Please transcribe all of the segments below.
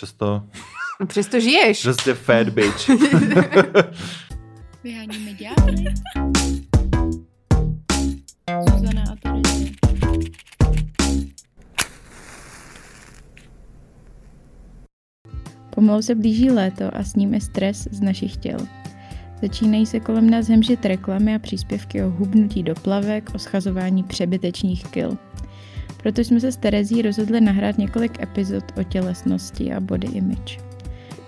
přesto... No přesto žiješ. Prostě fat bitch. Vyháníme ďábly. Zuzana a Terezie. Pomalu se blíží léto a s ním je stres z našich těl. Začínají se kolem nás hemžit reklamy a příspěvky o hubnutí do plavek, o schazování přebytečných kil. Proto jsme se s Terezí rozhodli nahrát několik epizod o tělesnosti a body image.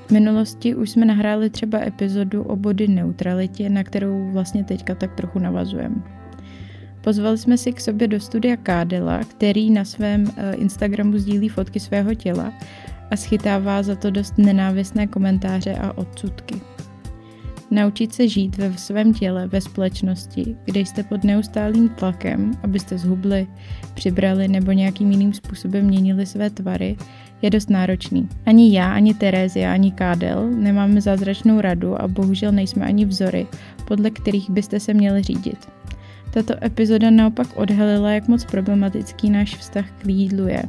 V minulosti už jsme nahráli třeba epizodu o body neutralitě, na kterou vlastně teďka tak trochu navazujeme. Pozvali jsme si k sobě do studia Kádela, který na svém eh, Instagramu sdílí fotky svého těla a schytává za to dost nenávistné komentáře a odsudky. Naučit se žít ve svém těle ve společnosti, kde jste pod neustálým tlakem, abyste zhubli, přibrali nebo nějakým jiným způsobem měnili své tvary, je dost náročný. Ani já, ani Terézia, ani Kádel nemáme zázračnou radu a bohužel nejsme ani vzory, podle kterých byste se měli řídit. Tato epizoda naopak odhalila, jak moc problematický náš vztah k jídlu je.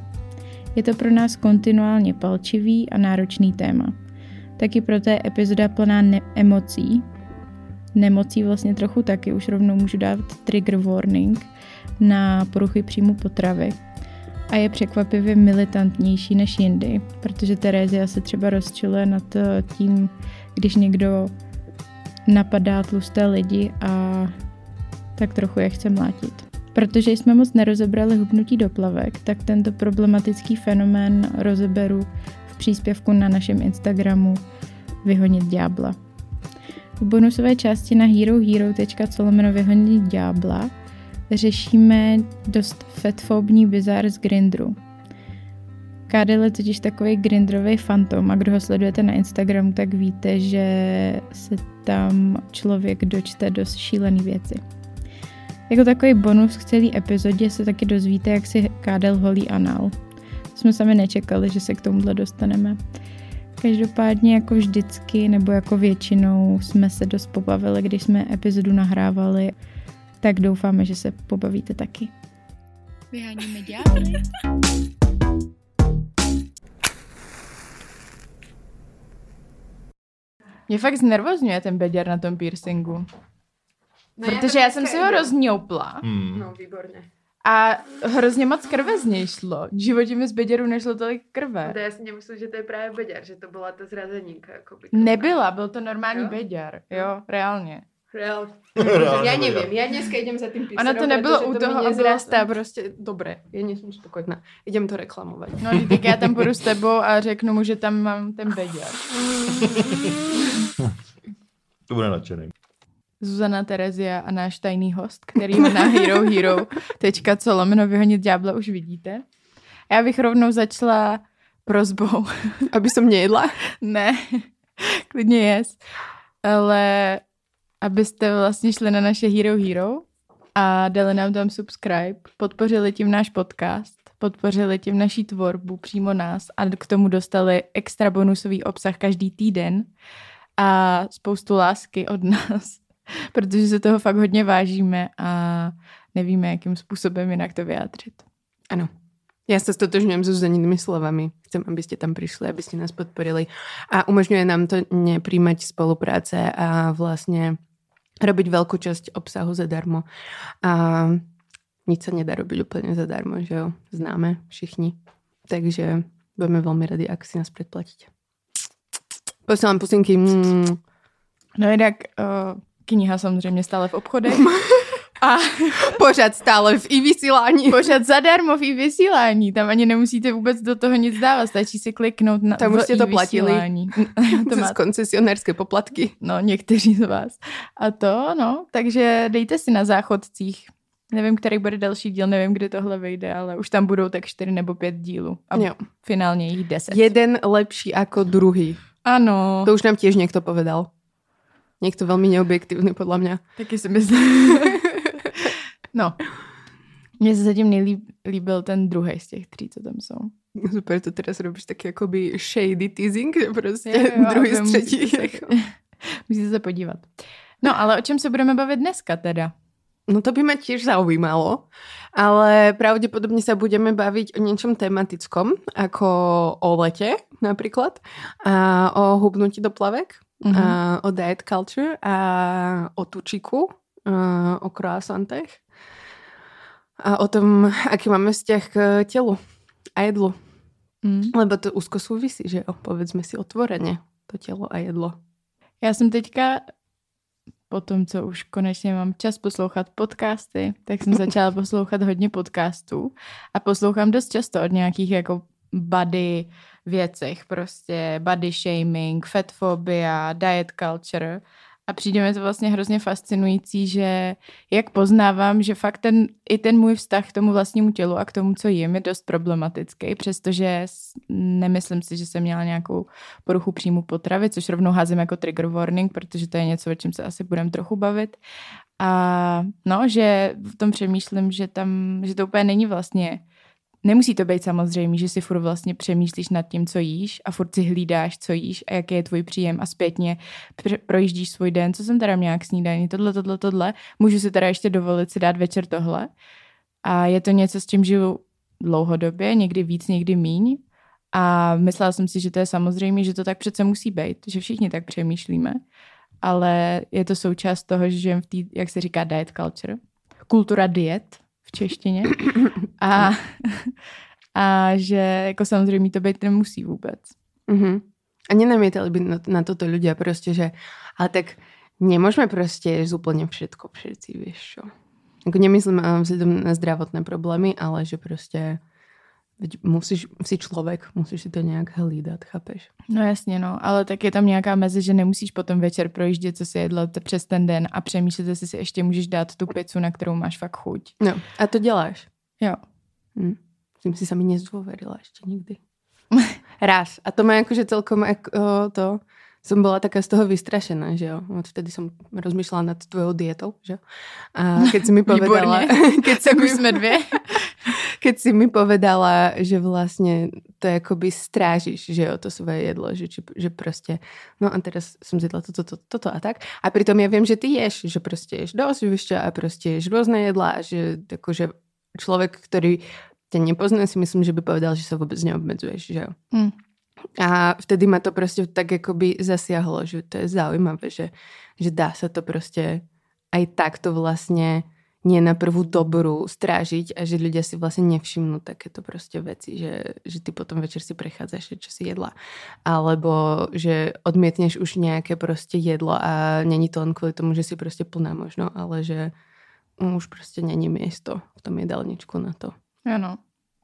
Je to pro nás kontinuálně palčivý a náročný téma taky proto je epizoda plná ne- emocí. Nemocí vlastně trochu taky, už rovnou můžu dát trigger warning na poruchy příjmu potravy. A je překvapivě militantnější než jindy, protože Terezia se třeba rozčiluje nad tím, když někdo napadá tlusté lidi a tak trochu je chce mlátit. Protože jsme moc nerozebrali hubnutí do plavek, tak tento problematický fenomén rozeberu příspěvku na našem Instagramu Vyhonit ďábla. V bonusové části na herohero.co vyhonit ďábla řešíme dost fetfobní bizár z Grindru. Kádel je totiž takový grindrový fantom a kdo ho sledujete na Instagramu, tak víte, že se tam člověk dočte dost šílený věci. Jako takový bonus k celé epizodě se taky dozvíte, jak si Kádel holí anal jsme sami nečekali, že se k tomuhle dostaneme. Každopádně jako vždycky nebo jako většinou jsme se dost pobavili, když jsme epizodu nahrávali, tak doufáme, že se pobavíte taky. Vyháníme ďábly. Mě fakt znervozňuje ten beděr na tom piercingu. No Protože já, já jsem si ho rozňoupla. Hmm. No, výborně. A hrozně moc krve z něj šlo. V životě mi z beděru nešlo tolik krve. To já si nemyslím, že to je právě beděr, že to byla ta zrazeninka. Jakoby, Nebyla, byl to normální jo? beděr. Jo, reálně. Reál. já nevím, já dneska idem za tím písarom, Ona to nebylo u toho, to zrastá prostě, dobré, já nejsem spokojná. Idem to reklamovat. No, tak já tam půjdu s tebou a řeknu mu, že tam mám ten beděr. to bude nadšený. Zuzana Terezia a náš tajný host, který ho na herohero.co lomeno vyhonit ďábla už vidíte. A já bych rovnou začala prozbou. Aby som nejedla? ne, klidně jes. Ale abyste vlastně šli na naše Hero Hero a dali nám tam subscribe, podpořili tím náš podcast, podpořili tím naší tvorbu přímo nás a k tomu dostali extra bonusový obsah každý týden a spoustu lásky od nás protože se toho fakt hodně vážíme a nevíme, jakým způsobem jinak to vyjádřit. Ano. Já se stotožňujem s Zuzaninými slovami. Chcem, abyste tam přišli, abyste nás podporili. A umožňuje nám to nepríjmať spolupráce a vlastně robiť veľkú časť obsahu zadarmo. A nic se nedá robiť úplně zadarmo, že jo? Známe všichni. Takže budeme velmi radi, ak si nás předplatíte. Posílám pusinky. Mm. No jinak uh, Kniha samozřejmě stále v obchodech. A pořád stále v i-vysílání. Pořád zadarmo v i-vysílání. Tam ani nemusíte vůbec do toho nic dávat. Stačí si kliknout na Tam už jste to platili. to má... koncesionérské poplatky. No, někteří z vás. A to, no, takže dejte si na záchodcích. Nevím, který bude další díl, nevím, kdy tohle vyjde, ale už tam budou tak čtyři nebo pět dílů. A jo. finálně jich deset. Jeden lepší jako druhý. Ano. To už nám těž někdo povedal. Někdo velmi neobjektivní, podle mě. Taky si myslím. no. Mně se zatím nejlíbil líbil ten druhý z těch tří, co tam jsou. Super, to teraz robíš taky jakoby shady teasing, že prostě jo, jo, druhý z třetí. Musíte se, musíte se podívat. No, ale o čem se budeme bavit dneska teda? No to by ma tiež zaujímalo, ale pravdepodobne sa budeme baviť o niečom tematickom, ako o lete napríklad, a o hubnutí do plavek, mm-hmm. a o diet culture a o tučiku, a o croissantech a o tom, aký máme vzťah k telu a jedlu. Mm. Lebo to úzko súvisí, že jo, povedzme si otvorene, to tělo a jedlo. Já jsem teďka po tom, co už konečně mám čas poslouchat podcasty, tak jsem začala poslouchat hodně podcastů a poslouchám dost často od nějakých jako body věcech, prostě body shaming, fatfobia, diet culture a přijde mi to vlastně hrozně fascinující, že jak poznávám, že fakt ten, i ten můj vztah k tomu vlastnímu tělu a k tomu, co jim, je dost problematický, přestože nemyslím si, že jsem měla nějakou poruchu příjmu potravy, což rovnou házím jako trigger warning, protože to je něco, o čem se asi budeme trochu bavit. A no, že v tom přemýšlím, že tam, že to úplně není vlastně Nemusí to být samozřejmě, že si furt vlastně přemýšlíš nad tím, co jíš a furt si hlídáš, co jíš a jaký je tvůj příjem a zpětně projíždíš svůj den, co jsem teda měla k snídaní, tohle, tohle, tohle. Můžu si teda ještě dovolit si dát večer tohle. A je to něco, s čím žiju dlouhodobě, někdy víc, někdy míň. A myslela jsem si, že to je samozřejmě, že to tak přece musí být, že všichni tak přemýšlíme. Ale je to součást toho, že žijeme v té, jak se říká, diet culture. Kultura diet, češtině. A, a že jako samozřejmě to být nemusí vůbec. Mm-hmm. A nenamietali by na, na toto ľudia prostě, že ale tak nemôžeme prostě úplne všetko všetci, vieš čo. Jako nemyslím vzhľadom na zdravotné problémy, ale že prostě Veď musíš, si člověk, musíš si to nějak hlídat, chápeš? No jasně, no, ale tak je tam nějaká meze, že nemusíš potom večer projíždět, co si jedlo přes ten den a přemýšlet, jestli si ještě můžeš dát tu pizzu, na kterou máš fakt chuť. No, a to děláš? Jo. Hm. Tím si sami nezdôverila ještě nikdy. Raz. A to má jakože celkom jako to, som bola taká z toho vystrašená, že jo. Vtedy som rozmýšľala nad tvojou dietou, že jo. A keď si mi povedala... keď si už sme dvě. keď si mi povedala, že vlastně to jakoby strážíš, že jo, to svoje jedlo, že, že prostě, no a teraz som zjedla toto, toto, toto a tak. A pritom ja viem, že ty ješ, že prostě ješ dosť, víš a prostě ješ rôzne jedla a že akože človek, ktorý ťa nepozná, si myslím, že by povedal, že sa vôbec neobmedzuješ, že jo. Hmm. A vtedy ma to prostě tak jakoby zasiahlo, že to je zaujímavé, že, že dá sa to prostě aj takto vlastně nie na prvú dobrú strážiť a že ľudia si vlastne nevšimnú takéto prostě veci, že, že ty potom večer si prechádzaš, čo si jedla. Alebo že odmietneš už nejaké prostě jedlo a není to len kvôli tomu, že si prostě plná možno, ale že už prostě není miesto v tom jedálničku na to. Ano.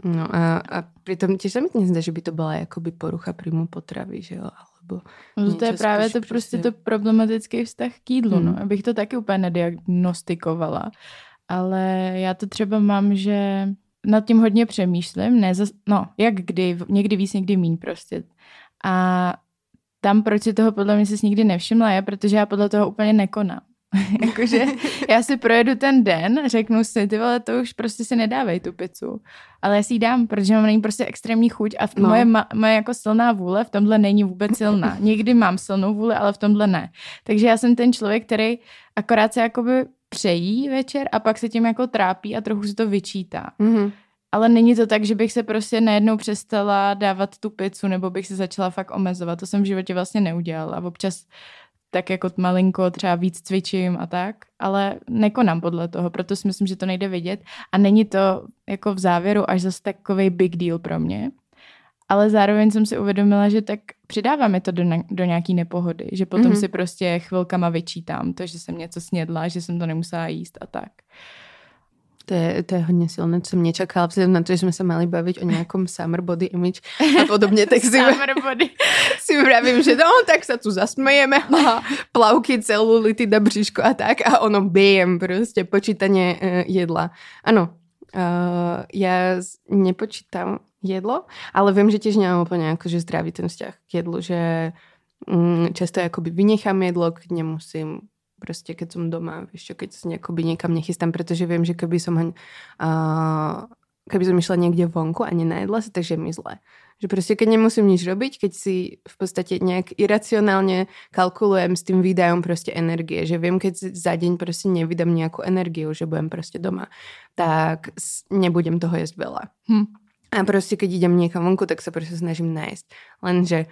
No a, a pritom tiež sa mi nezdá, že by to byla jakoby porucha príjmu potravy, že jo? Alebo no to je právě to prostě to problematický vztah k jídlu, hmm. no. Abych to taky úplně nediagnostikovala. Ale já to třeba mám, že nad tím hodně přemýšlím, ne zas, no, jak kdy, někdy víc, někdy míň prostě. A tam, proč si toho podle mě jsi nikdy nevšimla, je, protože já podle toho úplně nekonám. Jakože já si projedu ten den, řeknu si, ty vole, to už prostě si nedávej tu pizzu. Ale já si ji dám, protože mám na ní prostě extrémní chuť a no. moje, moje jako silná vůle v tomhle není vůbec silná. Někdy mám silnou vůli, ale v tomhle ne. Takže já jsem ten člověk, který akorát se jakoby přejí večer a pak se tím jako trápí a trochu si to vyčítá. Mm-hmm. Ale není to tak, že bych se prostě najednou přestala dávat tu pizzu nebo bych se začala fakt omezovat. To jsem v životě vlastně neudělala. A občas tak jako malinko třeba víc cvičím a tak, ale nekonám podle toho, proto si myslím, že to nejde vidět a není to jako v závěru až zase takový big deal pro mě. Ale zároveň jsem si uvědomila, že tak přidáváme to do, do nějaký nepohody, že potom mm-hmm. si prostě chvilkama vyčítám to, že jsem něco snědla, že jsem to nemusela jíst a tak. To je, to je hodně silné, co mě čekala, vzhledem na to, že jsme se mali bavit o nějakom summer body image a podobně, tak si, summer body. si vravím, že no, tak se tu zasmejeme a plavky, celulity na bříško a tak a ono bějem prostě počítaně uh, jedla. Ano, uh, já nepočítám jedlo, ale vím, že těž nemám úplně že zdravý ten vzťah k jedlu, že um, často jakoby vynechám jedlo, keď nemusím prostě keď som doma, vieš čo, keď sa by niekam nechystám, pretože viem, že keby som uh, keby som išla niekde vonku a nenajedla sa, takže je mi zle. Že proste keď nemusím nič robiť, keď si v podstate nejak iracionálne kalkulujem s tým výdajom proste energie, že viem, keď za deň proste nevydám nejakú energiu, že budem proste doma, tak nebudem toho jesť veľa. Hm. A proste keď idem niekam vonku, tak sa proste snažím nájsť. Lenže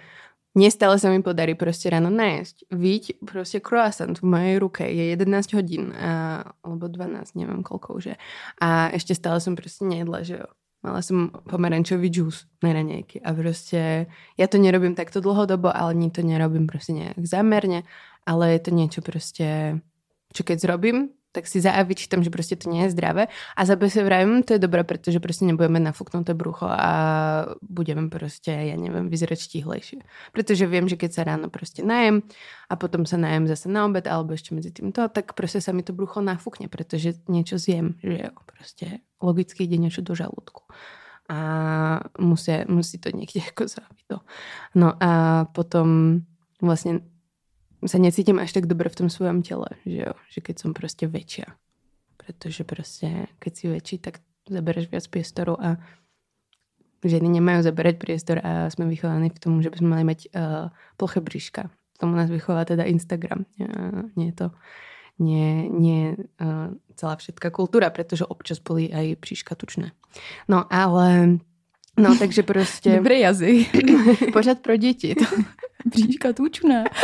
nestále sa mi podarí proste ráno nájsť. Víť proste croissant v mojej ruke je 11 hodín, a, alebo 12, neviem koľko už je. A ešte stále som proste nejedla, že jo. Mala som pomerančový džús na raňajky a proste ja to nerobím takto dlhodobo, ale ani to nerobím proste nejak zámerne, ale je to niečo proste, čo keď zrobím, tak si za A vyčítam, že proste to nie je zdravé a za B si vravím, to je dobré, pretože proste nebudeme nafúknuté brucho a budeme proste, ja neviem, vyzerať štíhlejšie. Pretože viem, že keď sa ráno proste najem a potom sa najem zase na obed alebo ešte medzi tým to, tak proste sa mi to brucho nafúkne, pretože niečo zjem, že jo, proste logicky ide niečo do žalúdku a musí, musí to niekde ako záviť to. No a potom vlastne sa necítim až tak dobre v tom svojom tele, že jo, že keď som proste väčšia. Pretože proste, keď si väčší, tak zabereš viac priestoru a ženy nemajú zaberať priestor a sme vychovaní k tomu, že by sme mali mať uh, ploché bríška. Tomu nás vychová teda Instagram. Uh, nie je to nie, nie uh, celá všetká kultúra, pretože občas boli aj příška tučné. No ale, no takže prostě... Dobrý jazyk. Pořád pro děti. To bříška tučná.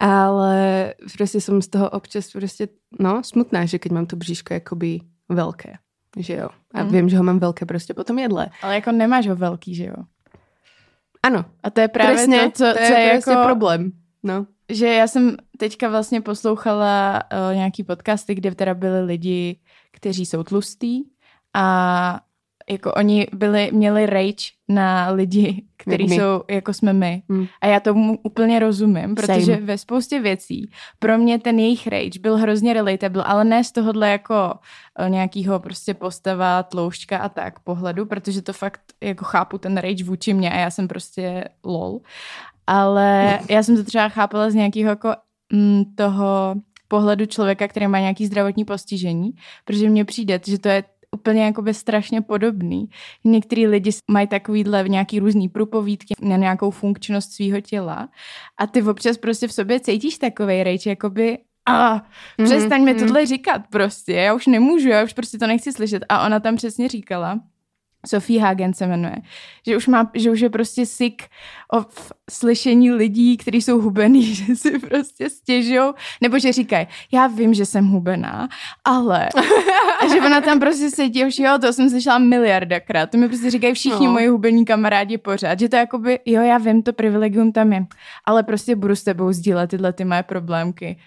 Ale prostě som z toho občas prostě, no, smutná, že keď mám to bříško jakoby velké, že jo. A Mm. vím, že ho mám velké prostě po tom jedle. Ale jako nemáš ho velký, že jo? Ano, A to je právě přesně, to, co, to je, co je prostě jako... problém. No. že já jsem teďka vlastně poslouchala uh, nějaký podcasty, kde teda byli lidi, kteří jsou tlustý a jako oni byli, měli rage na lidi, kteří jsou, jako jsme my. Hmm. A já tomu úplně rozumím, protože Same. ve spoustě věcí pro mě ten jejich rage byl hrozně relatable, ale ne z tohohle jako eh, nějakýho prostě postava, tloušťka a tak pohledu, protože to fakt jako chápu ten rage vůči mě a já jsem prostě lol. Ale já jsem to třeba chápala z nějakého jako mm, toho pohledu člověka, který má nějaký zdravotní postižení, protože mně přijde, že to je úplně jakoby strašně podobný. Některý lidi mají takovýhle nějaký různý průpovídky na nějakou funkčnost svého těla a ty občas prostě v sobě cítíš takovej rage, jakoby a Mhm, přestaň mi mhm. tohle říkat prostě, já už nemůžu, já už prostě to nechci slyšet. A ona tam přesně říkala, Sophie Hagen se jmenuje, že už, má, že už je prostě sick of slyšení lidí, kteří jsou hubený, že si prostě stěžou, nebo že říkají, já vím, že jsem hubená, ale a že ona tam prostě sedí, už jo, to jsem slyšela miliardakrát, to mi prostě říkají všichni No. moji hubení kamarádi pořád, že to je jakoby, jo, já vím, to privilegium tam je, ale prostě budu s tebou sdílet tyhle ty moje problémky.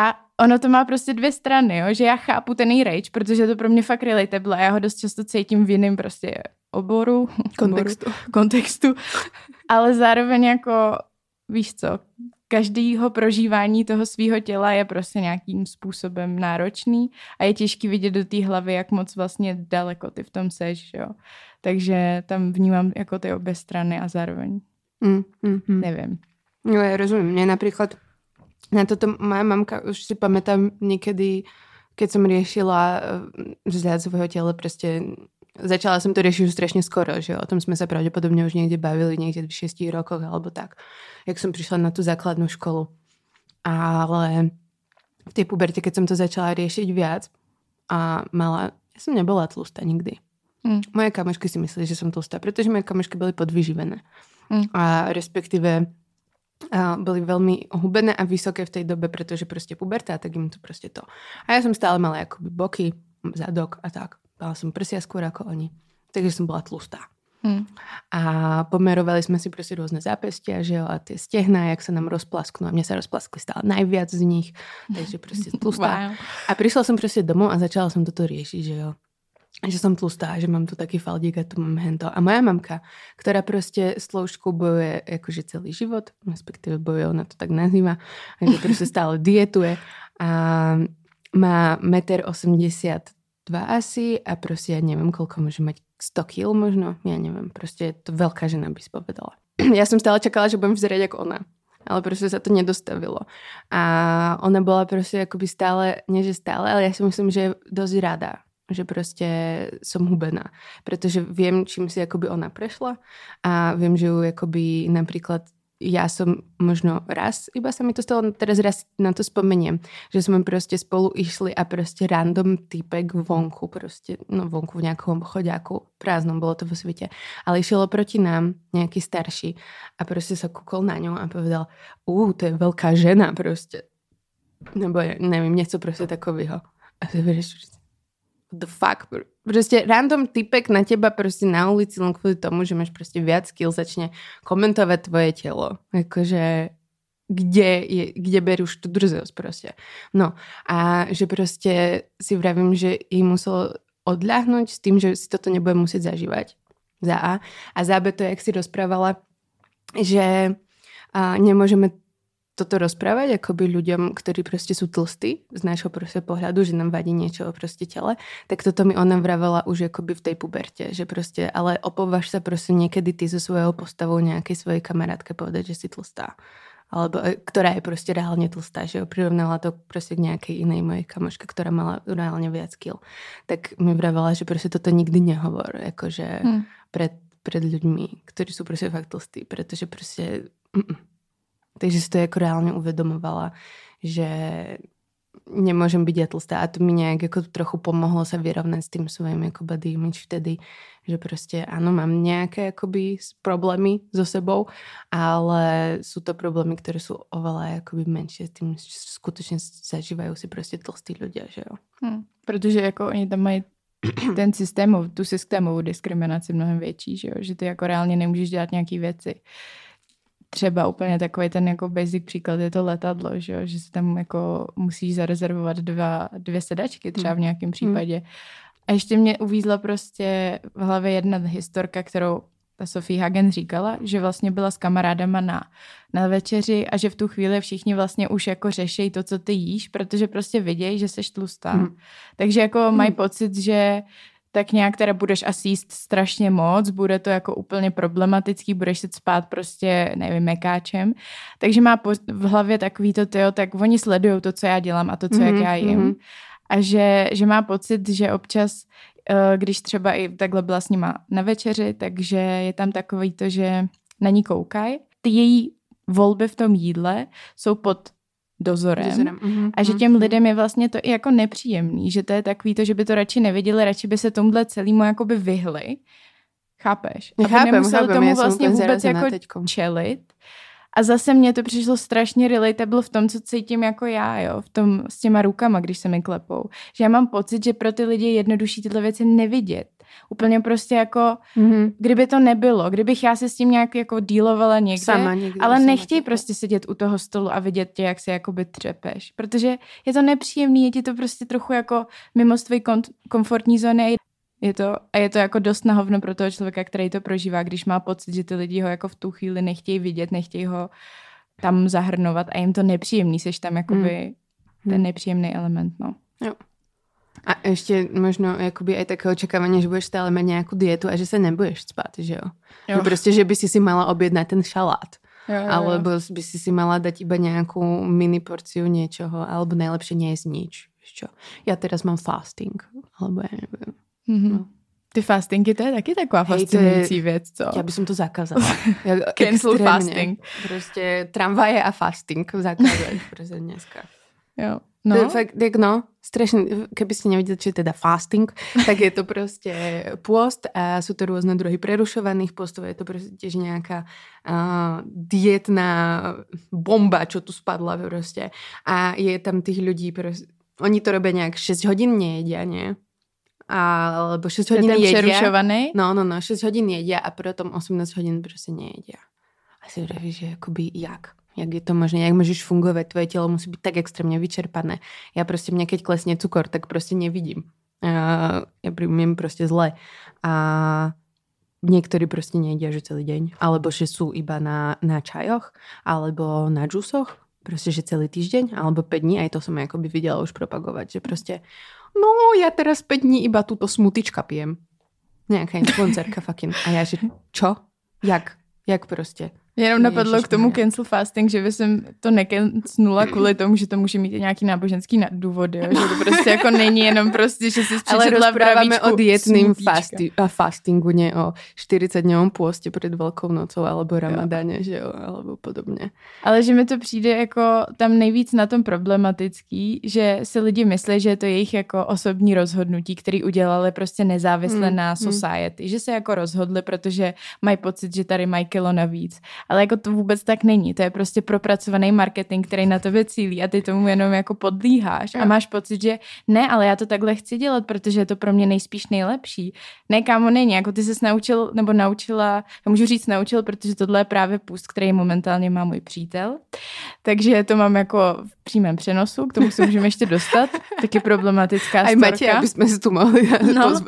A ono to má prostě dvě strany, jo? že já chápu ten její rage, protože je to pro mě fakt relatable a já ho dost často cítím v jiném prostě oboru, Kontextu. oboru, kontextu, ale zároveň jako, víš co, každýho prožívání toho svého těla je prostě nějakým způsobem náročný a je těžký vidět do té hlavy, jak moc vlastně daleko ty v tom seš, jo. Takže tam vnímám jako ty obě strany a zároveň Mm, mm, mm. nevím. No ja rozumiem. Mne napríklad na toto moja mamka, už si pamätám niekedy, keď som riešila eh, vzhľad svojho tela, proste začala som to riešiť už strašne skoro, že o tom sme sa pravdepodobne už niekde bavili, niekde v 6 rokoch alebo tak, jak som prišla na tú základnú školu. Ale v tej puberte, keď som to začala riešiť viac a mala, ja som nebola tlustá nikdy. Mm. Moje kamošky si mysleli, že som tlustá, pretože moje kamošky boli podvyživené. Mm. A respektíve boli veľmi hubené a vysoké v tej dobe, pretože proste puberta, tak im to proste to. A ja som stále mala akoby boky, zadok a tak. Mala som prsia skôr ako oni. Takže som bola tlustá. Hm. A pomerovali sme si proste rôzne zápestia, že jo, a tie stehná, jak sa nám rozplasknú. A mne sa rozplaskli stále najviac z nich. Takže proste tlustá. Wow. A prišla som proste domov a začala som toto riešiť, že jo. Že som tlustá, že mám tu taký faldík a tu mám hento. A moja mamka, ktorá proste s tloušťkou bojuje akože celý život, respektíve bojuje, ona to tak nazýva, a že proste stále dietuje a má 1,82 m asi a proste ja neviem, koľko môže mať 100 kg možno, ja neviem, proste je to veľká žena by si povedala. Ja som stále čakala, že budem vyzerať ako ona ale proste sa to nedostavilo. A ona bola proste akoby stále, nie že stále, ale ja si myslím, že je dosť rada, že proste som hubená. Pretože viem, čím si akoby ona prešla a viem, že ju akoby napríklad ja som možno raz, iba sa mi to stalo, teraz raz na to spomeniem, že sme proste spolu išli a proste random typek vonku, proste, no vonku v nejakom chodiaku, prázdnom, bolo to vo svete, ale išiel proti nám nejaký starší a proste sa kúkol na ňu a povedal, ú, to je veľká žena proste. Nebo neviem, niečo proste takového. A si the fuck? Proste random typek na teba proste na ulici len kvôli tomu, že máš proste viac skill, začne komentovať tvoje telo. Akože kde, je, kde berú tú drzosť proste. No a že proste si vravím, že jej muselo odľahnuť s tým, že si toto nebude musieť zažívať. Za A. A za B to, jak si rozprávala, že a nemôžeme toto rozprávať akoby ľuďom, ktorí proste sú tlstí z nášho proste pohľadu, že nám vadí niečo o proste tele, tak toto mi ona vravela už akoby v tej puberte, že proste, ale opováš sa proste niekedy ty so svojou postavou nejakej svojej kamarátke povedať, že si tlstá. Alebo, e, ktorá je proste reálne tlstá, že ho prirovnala to proste k nejakej inej mojej kamoške, ktorá mala reálne viac kill. Tak mi vravela, že proste toto nikdy nehovor, akože hmm. pred, pred ľuďmi, ktorí sú proste fakt tlstí, pretože proste... Mm, takže si to jako reálně uvedomovala, že nemôžem byť ja tlstá a to mi nejak jako trochu pomohlo sa vyrovnať s tým svojím jako body image vtedy, že prostě ano, mám nějaké jakoby problémy so sebou, ale sú to problémy, které sú oveľa jakoby menšie, tým skutečně zažívají si prostě tlstí ľudia, že jo. Hmm, protože jako oni tam mají ten systémov, tu systémovou diskriminaci mnohem větší, že jo? že ty jako reálně nemůžeš dělat nějaký věci třeba úplně takový ten jako basic příklad je to letadlo, že, že si tam jako musíš zarezervovat dva, dvě sedačky třeba v hmm. nějakém hmm. případě. A ještě mě uvízla prostě v hlavě jedna historka, kterou ta Sophie Hagen říkala, že vlastně byla s kamarádama na, na večeři a že v tu chvíli všichni vlastně už jako řešejí to, co ty jíš, protože prostě vidějí, že seš tlustá. Hmm. Takže jako mají pocit, že tak nějak teda budeš asi jíst strašně moc, bude to jako úplně problematický, budeš se spát prostě, nevím, mekáčem. Takže má v hlavě takový to, tyjo, tak oni sledují to, co já dělám a to, co mm-hmm, jak já jim. Mm-hmm. A že, že má pocit, že občas, eh, když třeba i takhle byla s nima na večeři, takže je tam takový to, že na ní koukají. Ty její volby v tom jídle jsou pod dozorem, dozorem. Uh-huh, a že mhm, těm uh-huh. lidem je vlastně to i jako nepříjemný, že to je takový to, že by to radši neviděli, radši by se tomuhle celému jakoby vyhli. Chápeš? Aby chápem, nemusel chápem, tomu vlastně vůbec jako teďkom. čelit. A zase mně to přišlo strašně relatable v tom, co cítím jako já, jo, v tom s těma rukama, když se mi klepou. Že já mám pocit, že pro ty lidi je jednodušší tyhle věci nevidět. Úplně prostě jako, mm-hmm. kdyby to nebylo, kdybych já se s tím nějak jako dílovala někde, sama někde ale nechtěj sama prostě sedět u toho stolu a vidět tě, jak se jakoby třepeš, protože je to nepříjemný, je ti to prostě trochu jako mimo kom- komfortní zóny je to, a je to jako dost na hovno pro toho člověka, který to prožívá, když má pocit, že ty lidi ho jako v tu chvíli nechtějí vidět, nechtějí ho tam zahrnovat a jim to nepříjemný, seš tam jakoby mm. ten nepříjemný element, no. Jo. A ešte možno akoby aj také očakávanie, že budeš stále mať nejakú dietu a že sa nebudeš spať, že jo? jo. Že proste, že by si si mala objednať ten šalát. Jo, jo, alebo by si si mala dať iba nejakú mini porciu niečoho, alebo najlepšie jesť nič. Čo? Ja teraz mám fasting, alebo ja neviem. Mm-hmm. No. Ty fastingy, to je taky taková fascinující věc, co? Já bych to zakázala. Cancel fasting. Prostě tramvaje a fasting zakázat prostě dneska. Jo. No. To je fakt, jak no, strašne, keby ste nevedeli, čo je teda fasting, tak je to proste pôst a sú to rôzne druhy prerušovaných postov, je to proste tiež nejaká uh, dietná bomba, čo tu spadla proste. A je tam tých ľudí, proste, oni to robia nejak 6 hodín nejedia, nie? alebo 6 hodín jedia. Přerušovaný? No, no, no, 6 hodín jedia a potom 18 hodín prostě nejedia. A si vravíš, že akoby jak? Jak je to možné, jak můžeš fungovat, tvoje tělo musí být tak extrémně vyčerpané. Já prostě, mě keď klesne cukor, tak prostě nevidím. Já, já mě prostě zle. A niektorí prostě nejedia, že celý deň. Alebo že sú iba na, na čajoch, alebo na džusoch. Prostě, že celý týždeň, alebo 5 dní. Aj to som akoby videla už propagovať, že prostě no, ja teraz 5 dní iba túto smutička pijem. Nejaká influencerka fucking. A ja, že čo? Jak? Jak prostě? Mě jenom napadlo k tomu cancel fasting, že by jsem to necancelnula kvůli tomu, že to může mít i nějaký náboženský důvody, jo? že to prostě jako není jenom prostě, že si Ale pravíčku o dietným fasti- a fastingu, nie o 40-dňovom pôste pred Veľkou nocou alebo ramadáne, že jo, alebo podobne. Ale že mi to přijde jako tam nejvíc na tom problematický, že si lidi myslí, že je to jejich jako osobní rozhodnutí, který udělali prostě nezávisle Hmm, na hmm. society. Že se jako rozhodli, protože mají pocit, že tady mají kilo navíc. Ale jako to vůbec tak není. To je prostě propracovaný marketing, který na tebe cílí a ty tomu jenom jako podlíháš a máš pocit, že ne, ale já to takhle chci dělat, protože je to pro mě nejspíš nejlepší. Ne, kámo, není. Jako ty jsi naučil, nebo naučila, já můžu říct naučil, protože tohle je právě půst, který momentálně má můj přítel. Takže to mám jako v přímém přenosu, k tomu se můžeme ještě dostat. Taky problematická Aj storka. Matěj, aby sme sa tu mohli No. no.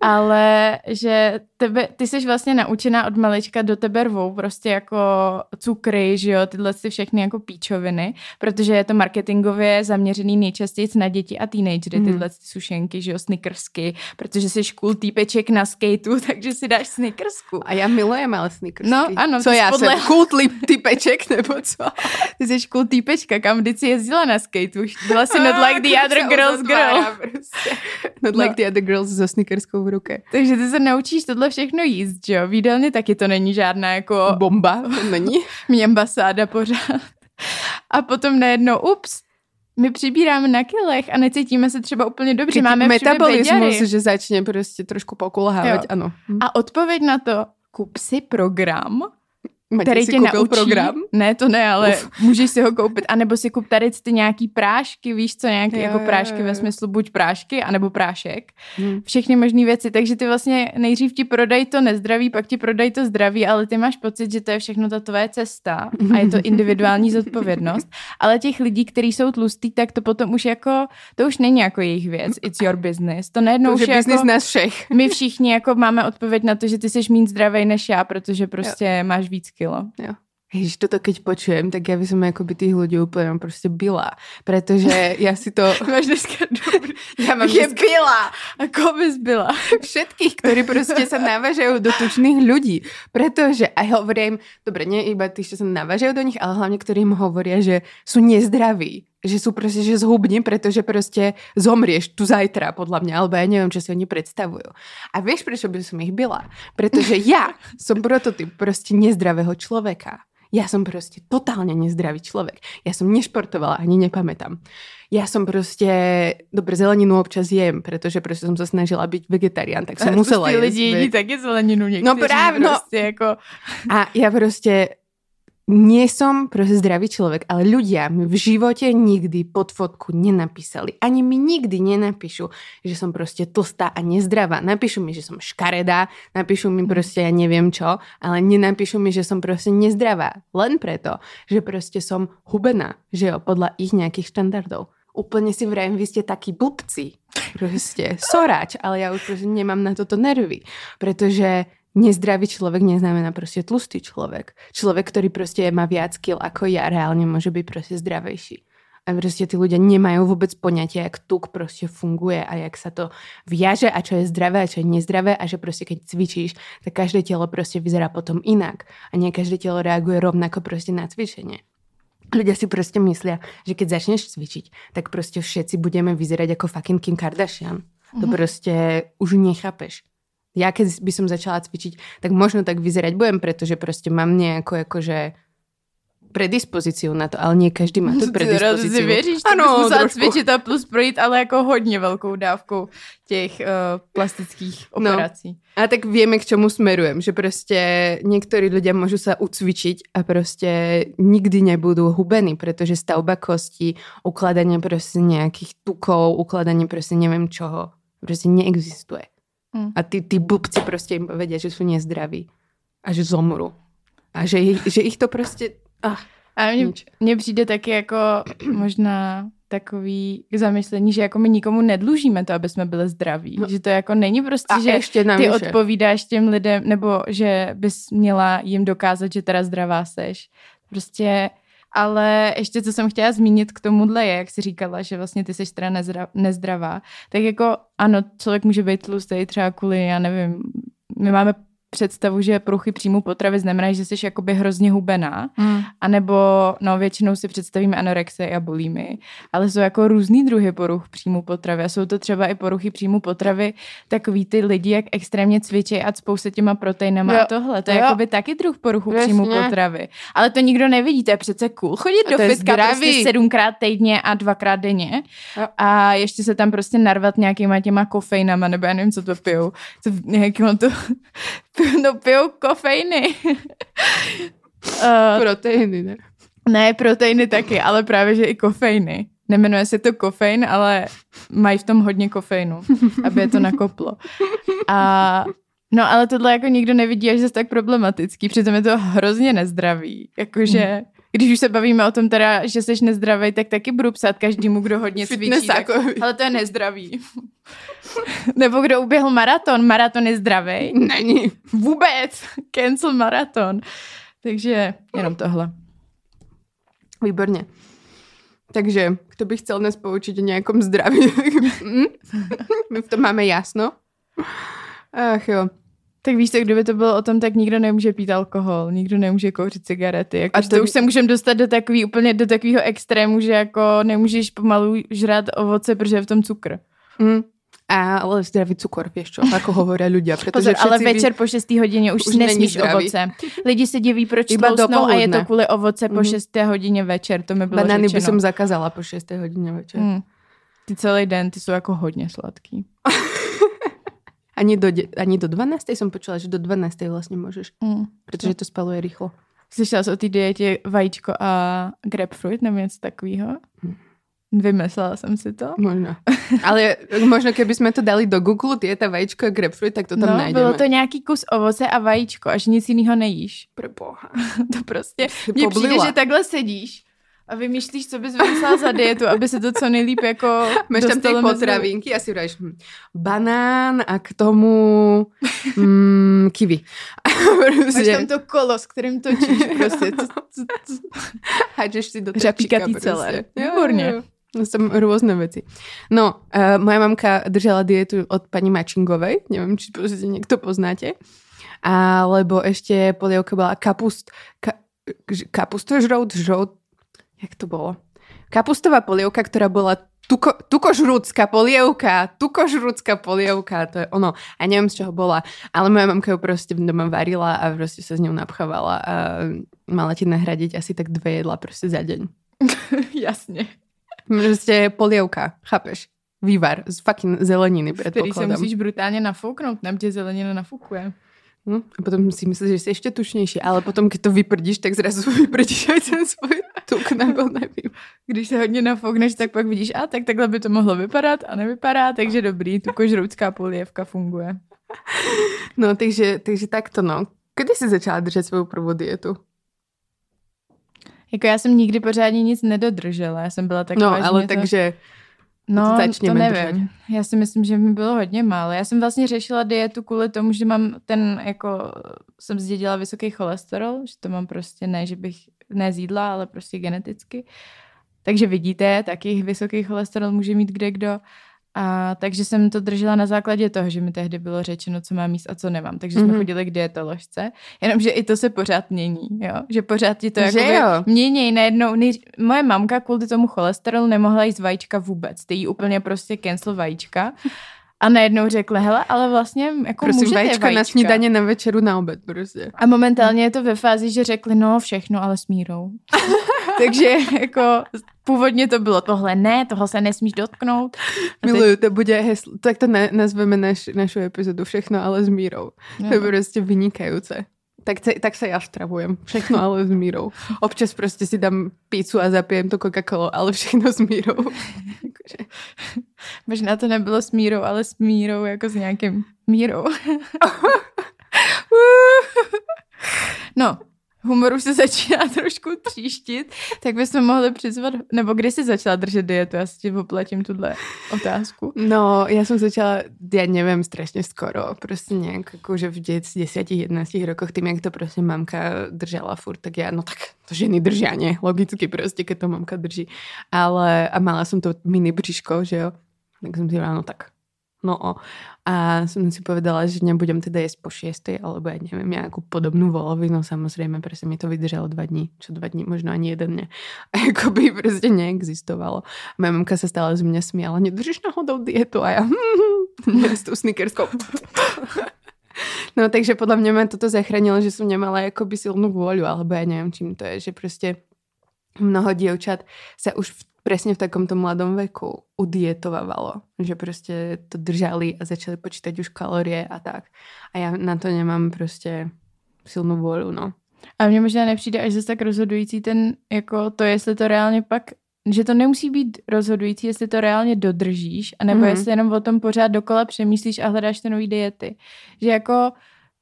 Ale že tebe, ty jsi vlastně naučená od malička do tebe rvou prostě jako cukry, že jo, tyhle si všechny jako píčoviny, protože je to marketingově zaměřený nejčastěji na děti a teenagery, Mhm. tyhle ty sušenky, že jo, snickersky, protože jsi cool týpeček na skateu, takže si dáš snickersku. A ja milujem ale snickersky. No, ano, Co ja podle-? Kult lip typeček, nebo co? Ty jsi cool týpečka, kam vždyť si jezdila na skateu, byla si not like the other girls girl. Prostě. Not No. like the other girls so snickerskou v ruke. Takže ty se naučíš tohle všechno jíst, že jo, v jídelně taky to není žádná jako Bomba, to není? mě ambasáda pořád. A potom najednou, ups, my přibíráme na kilech a necítíme se třeba úplně dobře. Máme metabolismus, beďary. že začne prostě trošku pokulhávať, Jo. ano. A odpověď na to, kup si program, Matěj který si tě naučí. program? Ne, to ne, ale Uf. Můžeš si ho koupit. A nebo si kup tady ty nějaký prášky, víš co, nějaký Jo, jako jo, prášky jo, ve jo. smyslu buď prášky, anebo prášek. Hm. Všechny možné věci. Takže ty vlastně nejdřív ti prodají to nezdraví, pak ti prodají to zdraví, ale ty máš pocit, že to je všechno ta tvoje cesta a je to individuální zodpovědnost. Ale těch lidí, kteří jsou tlustí, tak to potom už jako, to už není jako jejich věc. It's your business. To najednou To už je je biznis jako, nás všech. my všichni jako máme odpověď na to, že ty jsi méně zdravý než já, protože prostě máš víc kilo. Ježiš, toto keď počujem, tak ja by som akoby tých ľudí úplne proste byla. Pretože ja si to... Máš dneska dobrý. Ja mám Je dneska byla. Ako bys byla. všetkých, ktorí proste sa navážajú do tučných ľudí. Pretože aj hovorím, dobre, nie iba tí, čo sa navážajú do nich, ale hlavne, ktorí im hovoria, že sú nezdraví. Že sú proste, že zhubni, pretože proste zomrieš tu zajtra, podľa mňa, alebo ja neviem, čo si oni predstavujú. A vieš, prečo by som ich byla? Pretože ja som prototyp proste nezdravého človeka. Ja som proste totálne nezdravý človek. Ja som nešportovala, ani nepamätám. Ja som proste, dobre, zeleninu občas jem, pretože proste som sa snažila byť vegetarián, tak som musela jesť. lidi jedí taky zeleninu někteří. No právě, no. Prostě jako... A ja proste nie som proste zdravý človek, ale ľudia mi v živote nikdy pod fotku nenapísali. Ani mi nikdy nenapíšu, že som proste tlstá a nezdravá. Napíšu mi, že som škaredá, napíšu mi proste ja neviem čo, ale nenapíšu mi, že som proste nezdravá. Len preto, že proste som hubená, že jo, podľa ich nejakých štandardov. Úplne si vrajím, vy ste takí blbci. Proste soráč, ale ja už proste nemám na toto nervy. Pretože nezdravý človek neznamená proste tlustý človek. Človek, ktorý proste má viac kil ako ja, reálne môže byť proste zdravejší. A proste tí ľudia nemajú vôbec poňatie, jak tuk proste funguje a jak sa to viaže a čo je zdravé a čo je nezdravé a že proste keď cvičíš, tak každé telo proste vyzerá potom inak a nie každé telo reaguje rovnako proste na cvičenie. Ľudia si proste myslia, že keď začneš cvičiť, tak proste všetci budeme vyzerať ako fucking Kim Kardashian. To proste už nechápeš. Ja keď by som začala cvičiť, tak možno tak vyzerať budem, pretože proste mám nejakú akože predispozíciu na to, ale nie každý má tu predispozíciu. věříš, tak Ano, musela trošku. cvičit a plus projít, ale jako hodně velkou dávkou těch uh, plastických No. operací. A tak vieme, k čomu smerujem, že proste niektorí ľudia môžu sa ucvičiť a proste nikdy nebudú hubení, pretože stavba kostí, ukladanie proste nejakých tukov, ukladanie proste neviem čoho, proste neexistuje. Mm. A tí, tí blbci proste im povedia, že sú nezdraví a že zomru. A že, že ich to proste... Ah, A mně, mně přijde taky jako možná takový k zamyšlení, že jako my nikomu nedlužíme to, aby jsme byli zdraví. No. Že to jako není prostě, A že ešte ty navyše. odpovídáš těm lidem, nebo že bys měla jim dokázat, že teda zdravá seš. Prostě, ale ještě co jsem chtěla zmínit k tomuhle je, jak jsi říkala, že vlastně ty seš teda nezdravá, tak jako ano, člověk může být tlustý třeba kvůli, já nevím, my máme představu, že poruchy příjmu potravy znamená, že jsi jakoby hrozně hubená, Mm. a nebo, no většinou si představíme anorexie a bulimy, ale jsou jako různý druhy poruch příjmu potravy a jsou to třeba i poruchy příjmu potravy, takový ty lidi, jak extrémně cvičí a cpou se těma proteinama Jo. a tohle. To je Jo. jakoby taky druh poruchu Jasně. příjmu potravy. Ale to nikdo nevidí, to je přece cool. Chodit A do fitka zdravý. prostě sedmkrát týdně a dvakrát denně Jo. a ještě se tam prostě narvat nějakýma těma kofeinama, nebo já nevím, co to pijou. Co nějakým to, no pijou kofeiny. uh, Proteiny, ne? ne, proteiny taky, ale právě, že i kofeiny. Nemenuje se to kofein, ale mají v tom hodně kofeinu, aby je to nakoplo. A no, ale tohle jako nikdo nevidí, až zase tak problematický. Přitom je to hrozně nezdravý. Jakože, když už se bavíme o tom teda, že jsi nezdravý, tak taky budu psát každému, kdo hodně cvičí. Tak, ale to je nezdravý. Nebo kdo uběhl maraton. Maraton je zdravý. Není. Vůbec. Cancel maraton. Takže jenom tohle. Výborně. Takže, kto by chcel nás poučiť o nejakom zdraví? Hm? My v tom máme jasno. Ach jo. Tak víš co, kdyby to bylo o tom, tak nikdo nemůže pít alkohol, nikdo nemůže kouřit cigarety. Jako, A to- to, už se můžeme dostat do takový, úplně do takového extrému, že jako nemůžeš pomalu žrát ovoce, protože je v tom cukr. Mm. A, ale zdravý cukor, vieš čo, ako hovoria ľudia. Pozor, ale večer po 6. hodině už, už nesmíš ovoce. Lidi se diví, proč Iba tloustnou a je to kvůli ovoce po. 6. hodině večer, to mi bylo Banány by som zakázala po 6. hodině večer. Hmm. Ty celý den, ty jsou jako hodně sladký. Ani, do, ani do 12. som počula, že do 12. vlastne môžeš, Hmm. pretože to spaluje rýchlo. Slyšela jsi o té dietě vajíčko a grapefruit nebo něco takového? Vymyslela jsem si to. Možno. Ale možno keby sme to dali do Google, dieta vajíčko a grapefruit, tak to tam no, nájdeme. bylo to nějaký kus ovoce a vajíčko, až nic jiného nejíš. Pre boha. To prostě, mně přijde, že takhle sedíš a vymýšlíš, co bys vymyslela za dietu, aby se to co nejlíp jako Máš tam mezi- potravinky a si vravíš hm, banán a k tomu mm, kiwi. Máš Proste, tam to kolo, s kterým točíš prostě. Hádžeš si do tý proste. celé. Výborně. No, Som rôzne veci. No, uh, moja mamka držala dietu od pani Mačingovej, neviem, či proste niekto poznáte. Alebo ešte polievka bola kapust, ka, kapustožrout, žrout, jak to bolo? Kapustová polievka, ktorá bola tuko, tukožrúcka polievka, tukožrúcka polievka, to je ono. A neviem, z čoho bola, ale moja mamka ju proste doma varila a proste sa s ňou napchávala a mala ti nahradiť asi tak dve jedla proste za deň. Jasně. Proste polievka, chápeš? Vývar z fucking zeleniny, Který se musíš brutálně nafouknout, nám tě zelenina nafukuje. Hm? A potom si myslíš, že si ešte tučnejší, ale potom, keď to vyprdíš, tak zrazu vyprdíš aj ten svoj tuk, nebo nevím. Když se hodně nafoukneš, tak pak vidíš, a tak takhle by to mohlo vypadat a nevypadá, takže dobrý, tu kožroucká polievka funguje. No, takže, takže takto, no. Kedy si začala držet svou prvou dietu? Jako já jsem nikdy pořádně nic nedodržela, já jsem byla taková, No, ale to... takže... No, začněme to nevím. Já si myslím, že mi bylo hodně málo. Já jsem vlastně řešila dietu kvůli tomu, že mám ten, jako, jsem zdědila vysoký cholesterol, že to mám prostě ne, že bych, ne z jídla, ale prostě geneticky. Takže vidíte, taky vysoký cholesterol může mít kde kdo. A takže jsem to držela na základě toho, že mi tehdy bylo řečeno, co mám jíst a co nemám. Takže jsme Mhm. chodili k dietoložce. Jenomže i to se pořád mění, jo? Že pořád ti to Že jako mění najednou. Nej... Moje mamka kvůli tomu cholesterolu nemohla jíst vajíčka vůbec. Ty jí úplně prostě cancel vajíčka. A najednou řekla, hele, ale vlastně jako Prosím, můžete vajíčka, vajíčka na snídaně, na večeru, na obed prostě. A momentálně je to ve fázi, že řekli, no všechno, ale s mírou. Takže jako původně to bylo tohle ne, toho se nesmíš dotknout. A teď- Miluju, to bude heslo, tak to ne, nazveme naš, našu epizodu Všechno, ale s mírou. No. To je prostě vynikajúce. Tak, se, tak sa ja stravujem. Všechno, ale s mírou. Občas prostě si dám pizzu a zapijem to Coca-Colou, ale všechno s mírou. Možná to nebylo s mírou, ale s mírou jako s nějakým mírou. no, humor už se začíná trošku tříštit, tak bychom mohli přizvat, nebo kdy jsi začala držet dietu? Já si ti oplatím tuhle otázku. No, ja som začala, ja neviem, strašne skoro. Proste nejak akože v 10-11 rokoch, tým, jak to proste mamka držala furt, tak ja, no tak to ženy držia, nie? Logicky proste, keď to mamka drží. Ale, a mala som to mini bříško, že jo? Tak som si hovorila, no tak, No a som si povedala, že nebudem teda jesť po šiestej, alebo ja neviem, nejakú podobnú volovinu. Samozrejme, presne mi to vydržalo dva dní, čo dva dní, možno ani jeden ne. A jako by prostě neexistovalo. Moja mamka sa stále z mňa smiala, nedržíš náhodou dietu? A ja, s tou snickerskou. No takže podľa mňa ma toto zachránilo, že som nemala akoby silnú vôľu, alebo ja neviem, čím to je, že prostě mnoho dievčat sa už v, presne v takomto mladom veku udietovávalo, že prostě to držali a začali počítať už kalorie a tak. A já na to nemám prostě silnou vůli, no. A mně možná nepřijde až zase tak rozhodující ten, jako to, jestli to reálně pak že to nemusí být rozhodující, jestli to reálně dodržíš, anebo mm-hmm. jestli jenom o tom pořád dokola přemýšlíš a hledáš ty nové diety. Že jako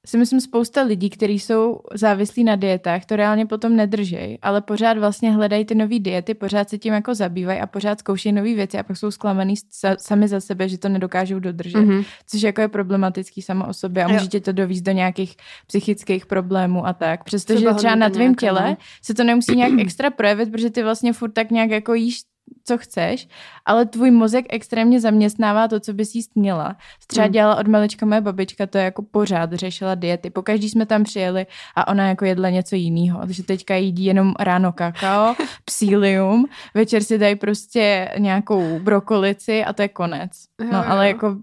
si myslím spousta lidí, kteří jsou závislí na dietách, to reálně potom nedržej, ale pořád vlastně hledají ty nové diety, pořád se tím jako zabývají a pořád zkoušejí nové věci a pak jsou zklamaný sami za sebe, že to nedokážou dodržet. Mm-hmm. Což jako je problematický samo o sobě a může tě to dovízt do nějakých psychických problémů a tak. Přestože třeba na tvém těle se to nemusí nějak extra projevit, protože ty vlastně furt tak nějak jako jíš co chceš, ale tvůj mozek extrémně zaměstnává to, co bys jíst měla. Třeba hmm. dělala od malička moje babička, to je jako pořád řešila diety. Pokaždý jsme tam přijeli a ona jako jedla něco jiného. Takže teďka jídí jenom ráno kakao, psílium, večer si dají prostě nějakou brokolici a to je konec. No ale jako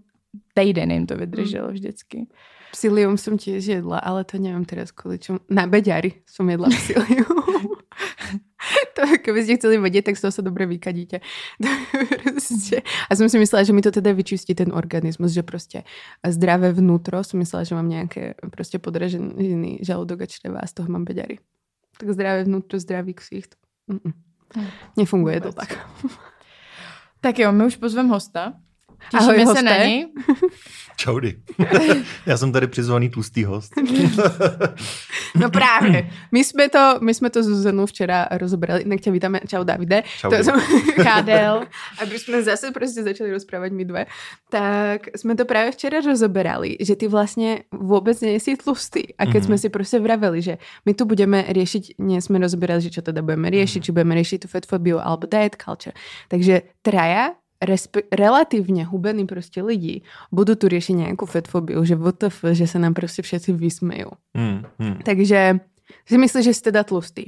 týden jim to vydrželo hmm. vždycky. Psilium som tiež jedla, ale to neviem teraz kvôli čomu. Na beďari som jedla psilium. to, keby ste chceli vedieť, tak z toho sa dobre vykadíte. a som si myslela, že mi to teda vyčistí ten organizmus, že prostě zdravé vnútro, som myslela, že mám nejaké prostě podražený žalúdok a čreva a z toho mám beďary. Tak zdravé vnútro, zdravý ksicht. Mm-mm. Nefunguje to tak. tak jo, my už pozvem hosta. Těšíme Ahoj, se na něj. Čaudy. Já jsem tady přizvaný tlustý host. no právě. My jsme to, my jsme to Zuzanu včera rozobrali. Inak tě vítáme. Čau Davide. Čau. To jsem... Kádel. Aby jsme zase prostě začali rozprávat my dve. Tak jsme to právě včera rozoberali, že ty vlastně vůbec nejsi tlustý. A keď mm-hmm. jsme si prostě vraveli, že my tu budeme řešit, nie jsme rozoberali, že čo teda budeme řešit, mm-hmm. či budeme řešit tu fatfobiu alebo diet culture. Takže traja respe- relatívne hubení prostě lidi budú tu riešiť nejakú fetfobiu, že WTF, že sa nám prostě všetci vysmejú. Hmm, hmm. Takže si myslíš, že jste teda tlustý?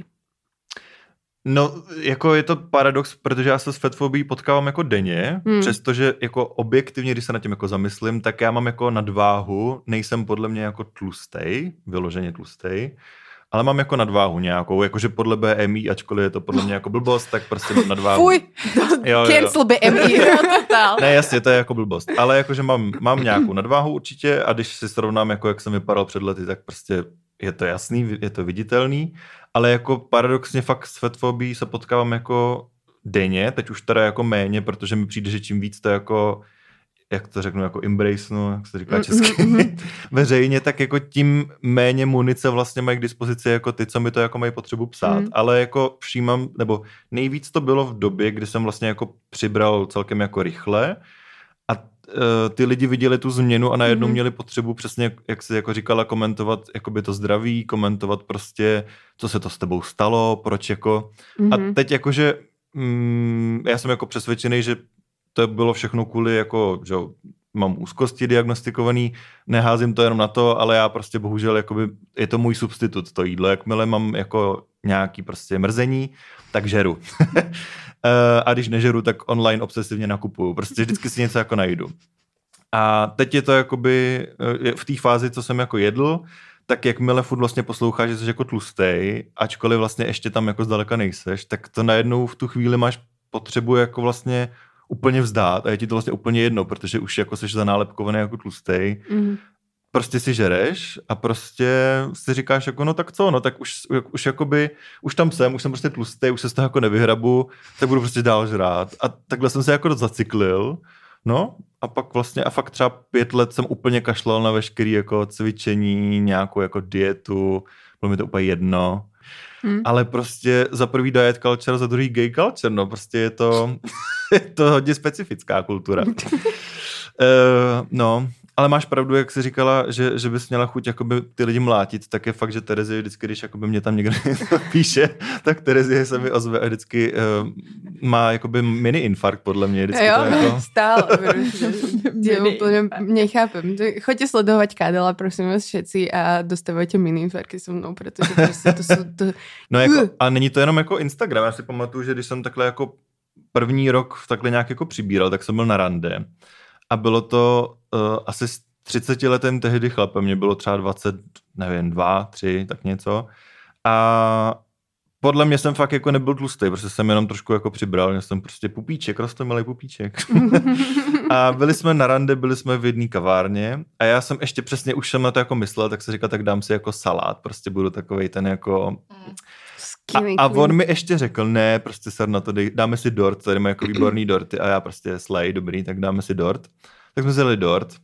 No, jako je to paradox, protože já se s fetfobí potkávám jako denně, hmm. přestože jako objektivně, když se na tím jako zamyslím, tak já mám jako nadváhu, nejsem podle mě jako tlustej, vyloženě tlustej, ale mám jako nadváhu nějakou, jakože podle BMI, ačkoliv je to podle mě jako blbost, tak prostě mám nadváhu. Fuj, jo, cancel BMI. ne, jasně, to je jako blbost, ale jakože mám, mám nějakou nadváhu určitě a když si srovnám, jako jak jsem vypadal před lety, tak prostě je to jasný, je to viditelný, ale jako paradoxně fakt s fetfobí se potkávám jako denně, teď už teda jako méně, protože mi přijde, že čím víc to jako jak to řeknu, jako embrace, no, jak se říká mm, česky, mm-hmm. veřejně, tak jako tím méně munice vlastně mají k dispozici jako ty, co mi to jako mají potřebu psát. Mm. Ale jako všímám, nebo nejvíc to bylo v době, kdy jsem vlastně jako přibral celkem jako rychle a uh, ty lidi viděli tu změnu a najednou mm-hmm. měli potřebu přesně, jak se jako říkala, komentovat jakoby to zdraví, komentovat prostě, co se to s tebou stalo, proč jako. Mm-hmm. A mhm. teď jakože mm, já jsem jako přesvědčený, že to bylo všechno kvůli jako, že mám úzkosti diagnostikovaný, neházím to jenom na to, ale já prostě bohužel, jakoby, je to můj substitut, to jídlo. Jakmile mám jako nějaký prostě mrzení, tak žeru. Eh, a když nežeru, tak online obsesivně nakupuju. Prostě vždycky si něco jako najdu. A teď je to jakoby eh, v té fázi, co jsem jako jedl, tak jakmile furt vlastně posloucháš, že jsi jako tlustej, ačkoliv vlastně ještě tam jako zdaleka nejseš, tak to najednou v tu chvíli máš potřebu jako vlastně úplně vzdát a je ti to vlastně úplně jedno, protože už jako seš zanálepkovaný jako tlustej, mm. prostě si žereš a prostě si říkáš jako no tak co, no tak už, už jakoby, už tam jsem, už jsem prostě tlustej, už se z toho jako nevyhrabu, tak budu prostě dál žrát a takhle jsem se jako zacyklil, no a pak vlastně a fakt třeba pět let jsem úplně kašlal na veškerý jako cvičení, nějakou jako dietu, bylo mi to úplně jedno. Hmm. Ale prostě za prvý diet culture, za druhý gay culture, no prostě je to, je to hodně specifická kultura. uh, no ale máš pravdu, jak jsi říkala, že, že bys měla chuť jakoby ty lidi mlátit, tak je fakt, že Terezie vždycky, když jakoby mě tam někdo píše, tak Terezie se mi ozve a vždycky uh, má jakoby mini infarkt podle mě. Vždycky jo, to jako... stále. Je úplně nechápem. Choďte sledovat Kadela, prosím vás všetci a dostávajte mini infarkty so mnou, protože prostě to jsou... To... No jako, a není to jenom jako Instagram, já si pamatuju, že když jsem takhle jako první rok takhle nějak jako přibíral, tak jsem byl na rande a bylo to uh, asi s 30 letem tehdy chlapem, mě bylo třeba 20, nevím, 2, 3, tak něco. A podle mě jsem fakt jako nebyl tlustý, protože jsem jenom trošku jako přibral, měl jsem prostě pupíček, rostomilý pupíček. a byli jsme na rande, byli jsme v jedné kavárně a já jsem ještě přesně už jsem na to jako myslel, tak se říkal, tak dám si jako salát, prostě budu takovej ten jako... A, a on mi ještě řekl, ne, prostě ser na to, dej, dáme si dort, tady má jako výborný dorty a já prostě slej, dobrý, tak dáme si dort. Tak jsme vzali dort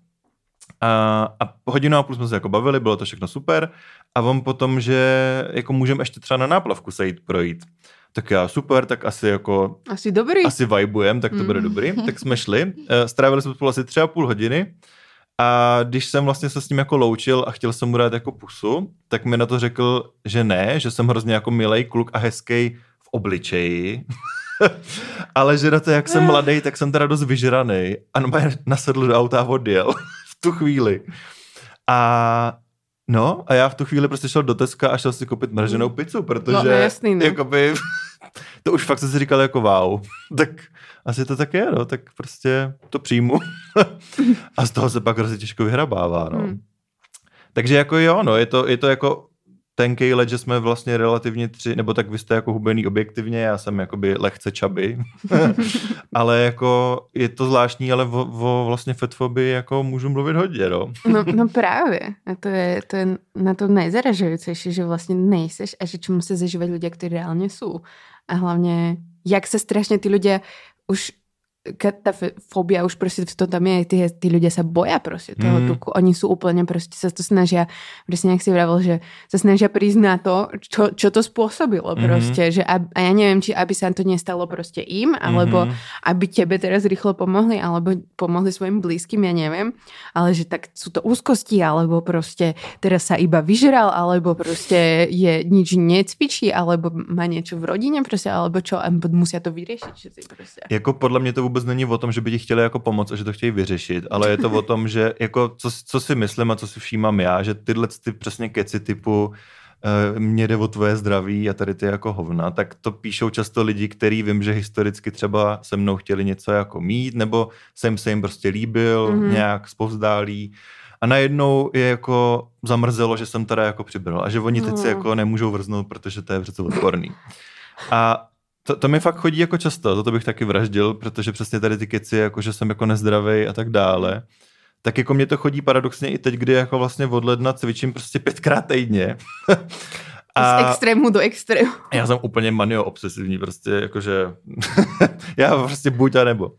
a, a hodinu a půl jsme se jako bavili, bylo to všechno super a on potom, že jako můžeme ještě třeba na náplavku se jít projít. Tak já super, tak asi jako... Asi dobrý. Asi vibujem, tak to mm. bude dobrý. Tak jsme šli, eh, strávili jsme spolu asi tři a půl hodiny a když jsem vlastně se s ním jako loučil a chtěl jsem mu dát jako pusu, tak mi na to řekl, že ne, že jsem hrozně jako milý kluk a hezký v obličeji. Ale že na to, jak jsem mladý, tak jsem teda dost vyžraný. A nasedl do auta a odjel v tu chvíli. A No a já v tu chvíli prostě šel do Teska a šel si koupit mraženou mm. pizzu, protože no, jasný, no. jakoby, to už fakt jsem si říkal jako wow. tak asi to tak je, no, tak prostě to přijmu. a z toho se pak hrozně těžko vyhrabává, no. Hmm. Takže jako jo, no, je to, je to jako tenký let, že jsme vlastně relativně tři, nebo tak vy jste jako hubený objektivně, já jsem jakoby lehce čaby, ale jako je to zvláštní, ale o, vlastně fetfobii jako můžu mluvit hodně, no. no. No právě, a to je, to je na to nejzaražující, že vlastně nejseš a že čemu se zažívají lidé, kteří reálně jsou. A hlavně, jak se strašně ty lidé už ta fobia už prostě v to tam je, ty, ty lidé se boja prostě toho mm. tuku. Oni jsou úplně prostě se to snaží, prostě jak si vravil, že se snaží přiznat to, čo, čo to způsobilo mm. prostě, že a, a já nevím, či aby se to nestalo prostě jim, alebo mm. aby tebe teraz rýchlo pomohli, alebo pomohli svojim blízkym, já nevím, ale že tak jsou to úzkosti, alebo prostě teraz sa iba vyžral, alebo prostě je nič necvičí, alebo má něco v rodině prostě, alebo čo, a musia to si prostě. Jako podle mě to vůbec není o tom, že by ti chtěli jako pomoct a že to chtějí vyřešit, ale je to o tom, že jako co, co si myslím a co si všímám já, že tyhle ty přesně keci typu uh, mě jde o tvoje zdraví a tady ty jako hovna, tak to píšou často lidi, kteří vím, že historicky třeba se mnou chtěli něco jako mít, nebo jsem se jim prostě líbil, mm-hmm. nějak spovzdálí. A najednou je jako zamrzelo, že jsem teda jako přibral a že oni teď si no. jako nemůžou vrznout, protože to je přece odporný. A to, to mi fakt chodí jako často, za to bych taky vraždil, protože přesně tady ty keci, jako že jsem jako nezdravý a tak dále. Tak jako mě to chodí paradoxně i teď, kdy jako vlastně od ledna cvičím prostě pětkrát týdně. A Z extrému do extrému. Já jsem úplně manio obsesivní, prostě jakože já prostě buď a nebo.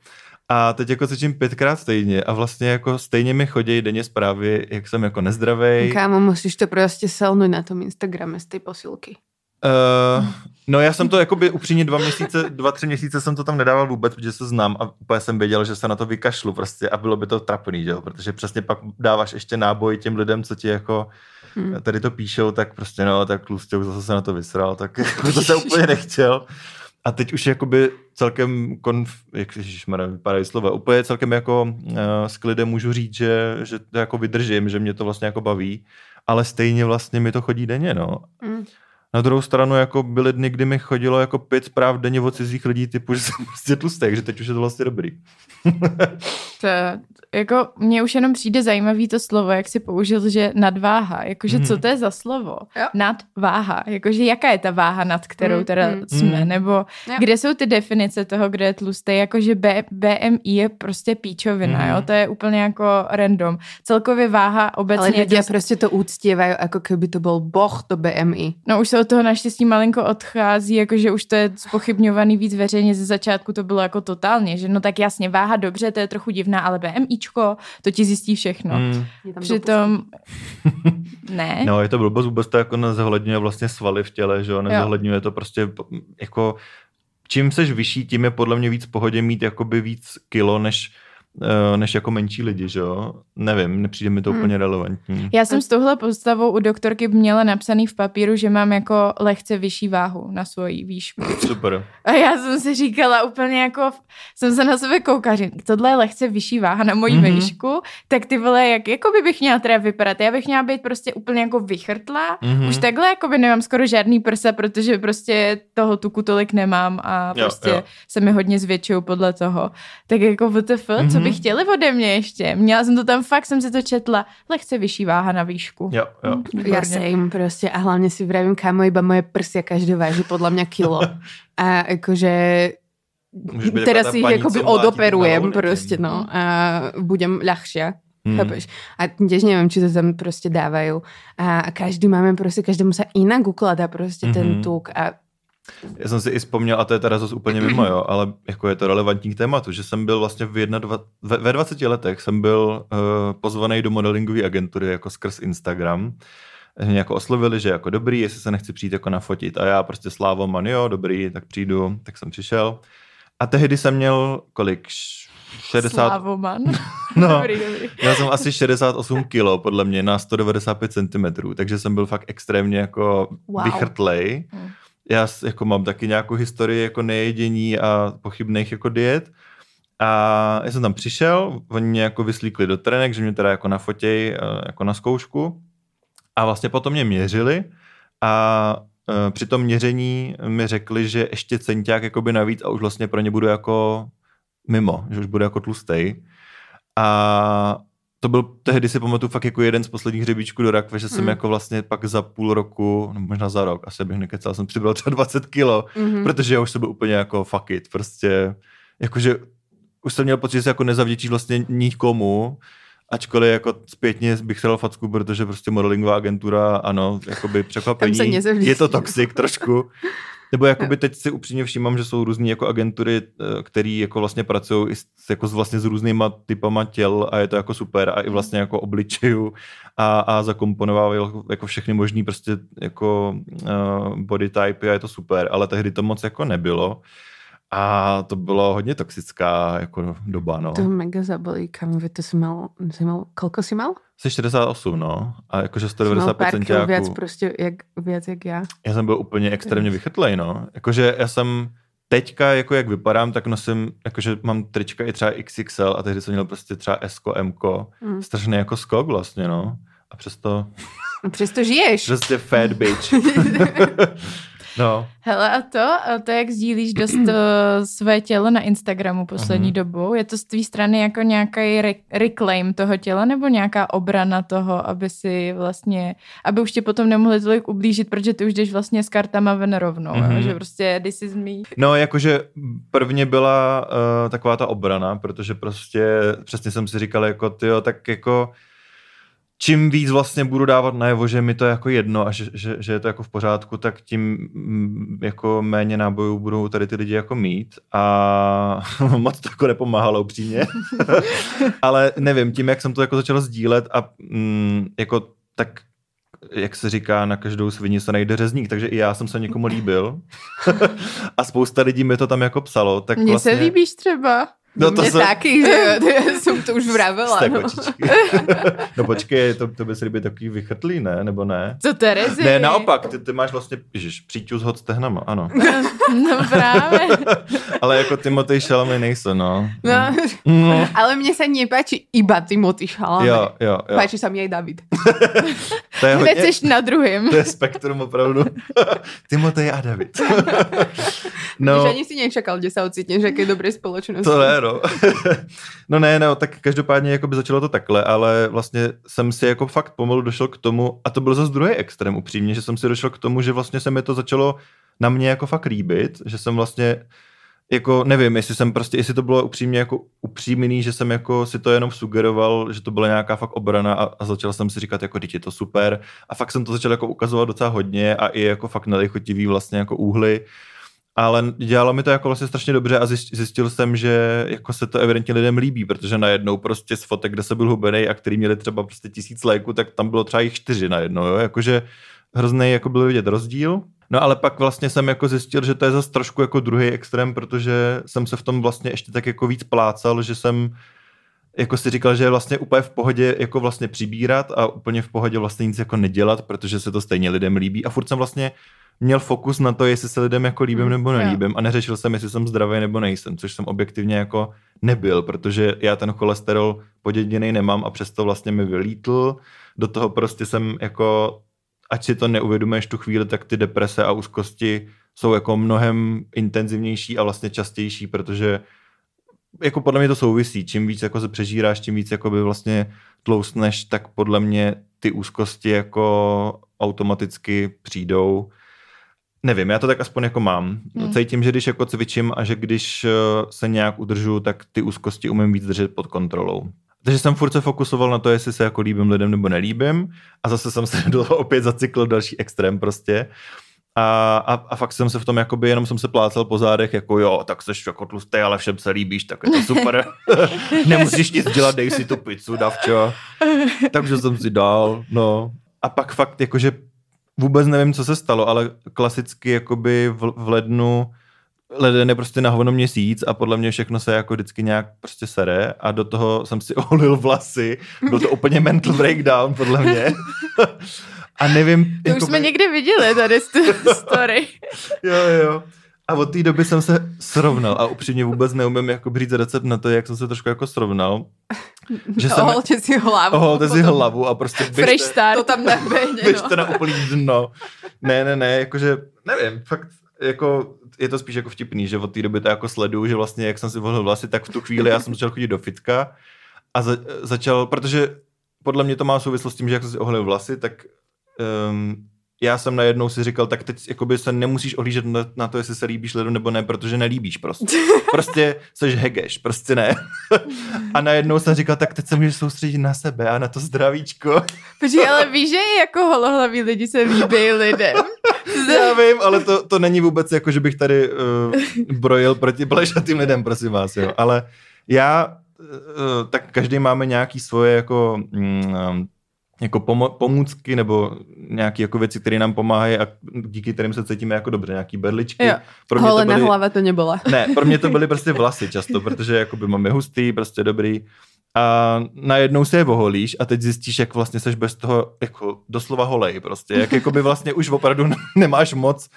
A teď jako cvičím pětkrát týdně a vlastně jako stejně mi chodí denně zprávy, jak jsem jako nezdravý. Kámo, musíš to prostě selnout na tom Instagrame z té posilky. Uh, no já jsem to jakoby upřímně dva měsíce, dva, tři měsíce jsem to tam nedával vůbec, protože se znám a úplně jsem věděl, že se na to vykašlu prostě a bylo by to trapný, že? protože přesně pak dáváš ještě náboj těm lidem, co ti jako hmm. tady to píšou, tak prostě no, tak Lustěk zase se na to vysral, tak jako to se úplně nechtěl. A teď už jakoby celkem, konf, jak ježišmarja, vypadají slova, úplně celkem jako uh, s klidem můžu říct, že, že to jako vydržím, že mě to vlastně jako baví, ale stejně vlastně mi to chodí denně, no. Hmm. Na druhou stranu jako byly dny, kdy mi chodilo jako pět zpráv denně od cizích lidí typu, že jsem prostě tlustý, takže teď už je to vlastně dobrý. to, jako mně už jenom přijde zajímavý to slovo, jak si použil, že nadváha, jakože mm. co to je za slovo? Jo. Nadváha, jakože jaká je ta váha, nad kterou mm. teda mm. jsme, mm. nebo jo. kde jsou ty definice toho, kde je tlustý, jakože B, BMI je prostě píčovina, mm. jo, to je úplně jako random. Celkově váha obecně... Ale lidé dost... prostě to úctívají, jako kdyby to byl boh, to BMI. No už se od toho naštěstí malinko odchází, jakože už to je spochybňovaný víc veřejně, ze začátku to bylo jako totálně, že no tak jasně, váha dobře, to je trochu divná, ale BMIčko, to ti zjistí všechno. Mm. Přitom ne. No, je to blbost, vůbec to jako nezohledňuje vlastně svaly v těle, že jo, nezohledňuje to prostě jako čím seš vyšší, tím je podle mě víc pohodě mít jakoby víc kilo, než než jako menší lidi, že jo? Nevím, nepřijde mi to Hmm. úplně relevantní. Já jsem s touhle postavou u doktorky měla napsaný v papíru, že mám jako lehce vyšší váhu na svoji výšku. Super. A já jsem si říkala úplně jako, jsem se na sebe koukala, že tohle je lehce vyšší váha na moji Mhm. mm-hmm. výšku, tak ty vole, jak jako by bych měla teda vypadat? Já bych měla být prostě úplně jako vychrtlá. Mhm. Mm-hmm. Už takhle jako by nemám skoro žádný prsa, protože prostě toho tuku tolik nemám a Jo, prostě jo. se mi hodně zvětšují podle toho. Tak jako WTF, mm-hmm. co Mhm. By chtěli ode mě ještě? Měla jsem to tam fakt, jsem si to četla, lehce vyšší váha na výšku. Jo, jo. Výborně. Ja same proste a hlavne si vravím, kamo, iba moje prsia každé váži podľa mňa kilo. A akože Můžeš být teraz taková ta si ich paní, akoby co mlátí tým odoperujem proste, no. A budem ľahšia. Hmm. Chápeš? A tiež neviem, či to tam proste dávajú. A každý máme proste, každému sa inak ukladá proste mm-hmm. ten Mhm. tuk. A Já jsem si i vzpomněl, a to je teda zase úplně mimo, jo, ale jako je to relevantní k tématu, že jsem byl vlastně v jedna, dva, ve, ve 20 letech jsem byl uh, pozvaný do modelingové agentury jako skrz Instagram. Mě jako oslovili, že jako dobrý, jestli se nechci přijít jako nafotit. A já prostě Slávo man, jo, dobrý, tak přijdu, tak jsem přišel. A tehdy jsem měl kolik? Š- 60, Slávoman. no, dobrý, dobrý. Měl jsem asi 68 kilo, podle mě, na 195 cm, takže jsem byl fakt extrémně jako wow. vychrtlej. Hmm. Já jako mám taky nějakou historii jako nejedění a pochybných jako diet. A já jsem tam přišel, oni mě jako vyslíkli do trenek, že mě teda jako nafotěj eh, jako na zkoušku. A vlastně potom mě měřili a eh, při tom měření mi řekli, že ještě centiák jakoby navíc a už vlastně pro ně budu jako mimo, že už budu jako tlustej. A to byl tehdy si pamatuju fakt jako jeden z posledních hřebíčků do rakve, že jsem Mm. jako vlastně pak za půl roku, nebo možná za rok, asi bych nekecal, jsem přibral třeba 20 kilo, mm-hmm. protože já už jsem byl úplně jako fuck it, prostě, jakože už jsem měl pocit, že se jako nezavděčíš vlastně nikomu, ačkoliv jako zpětně bych dal facku, protože prostě modelingová agentura, ano, jakoby překvapení, je to toxic trošku. Nebo jakoby teď si upřímně všímám, že jsou různý jako agentury, eh, který jako vlastně pracují i s, jako s vlastně s různýma typama těl a je to jako super a i vlastně jako obličejů a, a zakomponovávají jako všechny možný prostě jako uh, body typy a je to super, ale tehdy to moc jako nebylo. A to bylo hodně toxická jako doba, no. To mega zabolí, kamo, veď to si mal, si mal, koľko si mal? Jsi 68, no. A jakože Si mal 195 pár kil viac centiáků. proste, jak, viac jak ja. Já jsem byl úplně extrémně vychytlej, no. Jakože já jsem teďka, jako jak vypadám, tak nosím, jakože mám trička i třeba XXL a tehdy jsem měl prostě třeba S, M, Mm. strašný jako skok vlastně, no. A přesto Přesto žiješ. prostě fat bitch. no, Hele a to, a to jak sdílíš dost uh, své tělo na Instagramu poslední Mhm. dobou, je to z tvý strany jako nějaký re- reclaim toho těla nebo nějaká obrana toho, aby si vlastně, aby už tě potom nemohli tolik ublížit, protože ty už jdeš vlastně s kartama ven rovnou, Mhm. mm-hmm. že prostě this is me. No, jakože prvně byla uh, taková ta obrana, protože prostě přesně jsem si říkal, jako tyjo, tak jako čím víc vlastně budu dávat najevo, že mi to je jako jedno a že, že, že je to jako v pořádku, tak tím mm, jako méně nábojů budou tady ty lidi jako mít a moc to jako nepomáhalo upřímně. Ale nevím, tím, jak jsem to jako začal sdílet a mm, jako tak jak se říká, na každou svini se najde řezník, takže i já jsem se někomu líbil a spousta lidí mi to tam jako psalo, tak Mně vlastně... se líbíš třeba. No to se... taky, že ja som to už vravela. Jste No. no počkej, to, to by se líbí takový vychrtlý, ne? Nebo ne? Co Terezy? Ne, naopak, ty, ty máš vlastně, ježiš, příťu s hod stehnama, ano. No právě. Ale jako Timotej Chalamet nejsou, no. No, Mm. ale mne sa nepáči iba Timothy Chalamet. Jo, jo, jo. Páči sa mi aj David. To je hodně, na druhém. to je spektrum opravdu. Timotej a David. No. no, Že ani si nečakal, kde sa ocitneš, aké dobré spoločnosti. to ne, no. no ne, no, tak každopádně jako by začalo to takhle, ale vlastně jsem si jako fakt pomalu došel k tomu, a to byl zase druhý extrém upřímně, že jsem si došel k tomu, že vlastně se mi to začalo na mě jako fakt líbit, že jsem vlastně jako nevím, jestli jsem prostě, jestli to bylo upřímně jako upřímný, že jsem jako si to jenom sugeroval, že to byla nějaká fakt obrana a, a začal jsem si říkat jako, je to super a fakt jsem to začal jako ukazovat docela hodně a i jako fakt nelichotivý vlastně jako úhly, ale dělalo mi to jako vlastně strašně dobře a zjist- zjistil jsem, že jako se to evidentně lidem líbí, protože najednou prostě z fotek, kde se byl hubený a který měli třeba prostě tisíc lajků, tak tam bylo třeba jich čtyři najednou, jo? jakože hrozný jako byl vidět rozdíl. No ale pak vlastně jsem jako zjistil, že to je zase trošku jako druhý extrém, protože jsem se v tom vlastně ještě tak jako víc plácal, že jsem jako si říkal, že je vlastně úplně v pohodě jako vlastně přibírat a úplně v pohodě vlastně nic jako nedělat, protože se to stejně lidem líbí a furt jsem vlastně měl fokus na to, jestli se lidem jako líbím nebo nelíbím a neřešil jsem, jestli jsem zdravý nebo nejsem, což jsem objektivně jako nebyl, protože já ten cholesterol poděděný nemám a přesto vlastně mi vylítl. Do toho prostě jsem jako, ať si to neuvědomuješ tu chvíli, tak ty deprese a úzkosti jsou jako mnohem intenzivnější a vlastně častější, protože jako podle mě to souvisí. Čím víc jako se přežíráš, tím víc jako by vlastně tloustneš, tak podle mě ty úzkosti jako automaticky přijdou. Nevím, já to tak aspoň jako mám. Hmm. Cítím, že když jako cvičím a že když eh, se nějak udržu, tak ty úzkosti umím víc držet pod kontrolou. Takže jsem furt se fokusoval na to, jestli se jako líbím lidem nebo nelíbím a zase jsem se do toho opět zacykl další extrém prostě. A, a, a fakt jsem se v tom jakoby, jenom jsem se plácal po zádech, jako jo, tak seš jako tlustý, ale všem se líbíš, tak je to super. Nemusíš nic dělat, dej si tu pizzu, davčo. Takže jsem si dal, no. A pak fakt jakože vůbec nevím, co se stalo, ale klasicky jakoby v, v lednu leden je prostě na hovno měsíc a podle mě všechno se jako vždycky nějak prostě sere a do toho jsem si oholil vlasy, byl to úplně mental breakdown podle mě. A nevím... To jako už jsme by... někde viděli tady tu story. jo, jo. A od té doby jsem se srovnal a upřímně vůbec neumím jako říct recept na to, jak jsem se trošku jako srovnal. Že jsem... Oholte si hlavu. Oholte si hlavu a prostě běžte, Fresh start. To tam neběhne, Běžte no. na úplný dno. Ne, ne, ne, jakože, nevím, fakt, jako, je to spíš jako vtipný, že od té doby to jako sleduju, že vlastně, jak jsem si volil vlasy, tak v tu chvíli já jsem začal chodit do fitka a za, začal, protože podle mě to má souvislost s tím, že jak jsem si oholil vlasy, tak um, já jsem najednou si říkal, tak teď jakoby se nemusíš ohlížet na, na to, jestli se líbíš lidu nebo ne, protože nelíbíš prostě. Prostě seš hegeš, prostě ne. a najednou jsem říkal, tak teď se můžeš soustředit na sebe a na to zdravíčko. Počkej, ale víš, že jako holohlaví lidi se líbí lidem. Já vím, ale to, to není vůbec jako, že bych tady uh, brojil proti plešatým lidem, prosím vás, jo. Ale já, uh, tak každý máme nějaký svoje jako mm, jako pomo- pomůcky nebo nějaké jako věci, které nám pomáhají a díky kterým se cítíme jako dobře, nějaký berličky. Jo. Pro mě Hole to byly, na hlave to nebylo. Ne, pro mě to byly prostě vlasy často, protože jakoby máme hustý, prostě dobrý. A najednou se je oholíš a teď zjistíš, jak vlastně seš bez toho jako doslova holej prostě. Jak jakoby vlastně už opravdu nemáš moc,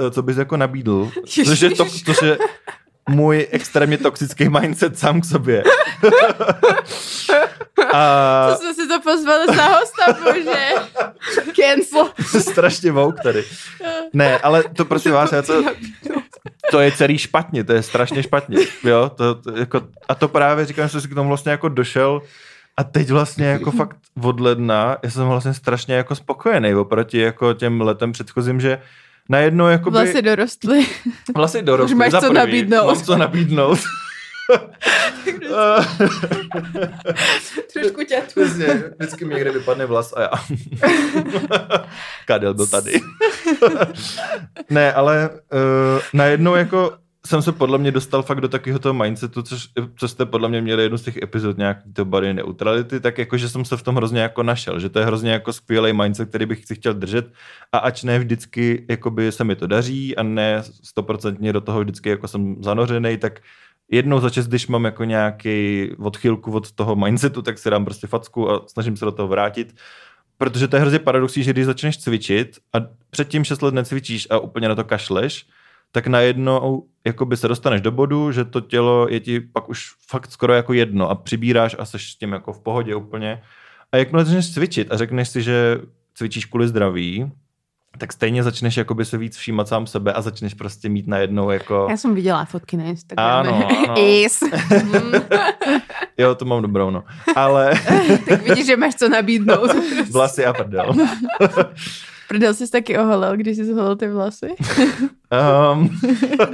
eh, co bys jako nabídl. Což je, to, což je můj extrémně toxický mindset sám k sobě. A... Co jsme si to pozvali za hosta, bože. Cancel. Strašně vouk tady. Ne, ale to prosím vás, já to, to je celý špatně, to je strašně špatně. Jo? To, to, jako, a to právě říkám, že jsem k tomu vlastně jako došel a teď vlastně jako fakt od ledna já jsem vlastně strašně jako spokojený oproti jako těm letem předchozím, že najednou jako Vlasy dorostly. Vlasy dorostly. Už máš co nabídnout. Mám co nabídnout. Trošku tě Přesně, vždycky mi někde vypadne vlas a já. Kadel byl tady. ne, ale uh, najednou jako jsem se podle mě dostal fakt do takového toho mindsetu, což, co jste podle mě měli jednu z těch epizod nějaký to body neutrality, tak jako, že jsem se v tom hrozně jako našel, že to je hrozně jako skvělý mindset, který bych si chtěl držet a ač ne vždycky jakoby se mi to daří a ne stoprocentně do toho vždycky jako jsem zanořený, tak jednou za čas, když mám jako nějaký odchylku od toho mindsetu, tak si dám prostě facku a snažím se do toho vrátit. Protože to je hrozně paradoxní, že když začneš cvičit a předtím 6 let necvičíš a úplně na to kašleš, tak najednou jakoby se dostaneš do bodu, že to tělo je ti pak už fakt skoro jako jedno a přibíráš a seš s tím jako v pohodě úplně. A jakmile začneš cvičit a řekneš si, že cvičíš kvůli zdraví, tak stejně začneš jakoby se víc všímat sám sebe a začneš prostě mít najednou jako... Já jsem viděla fotky na Instagramu. Ano, ano. Is. jo, to mám dobrou, no. Ale... tak vidíš, že máš co nabídnout. Vlasy a prdel. Prdel jsi taky oholil, když jsi zholil ty vlasy? um...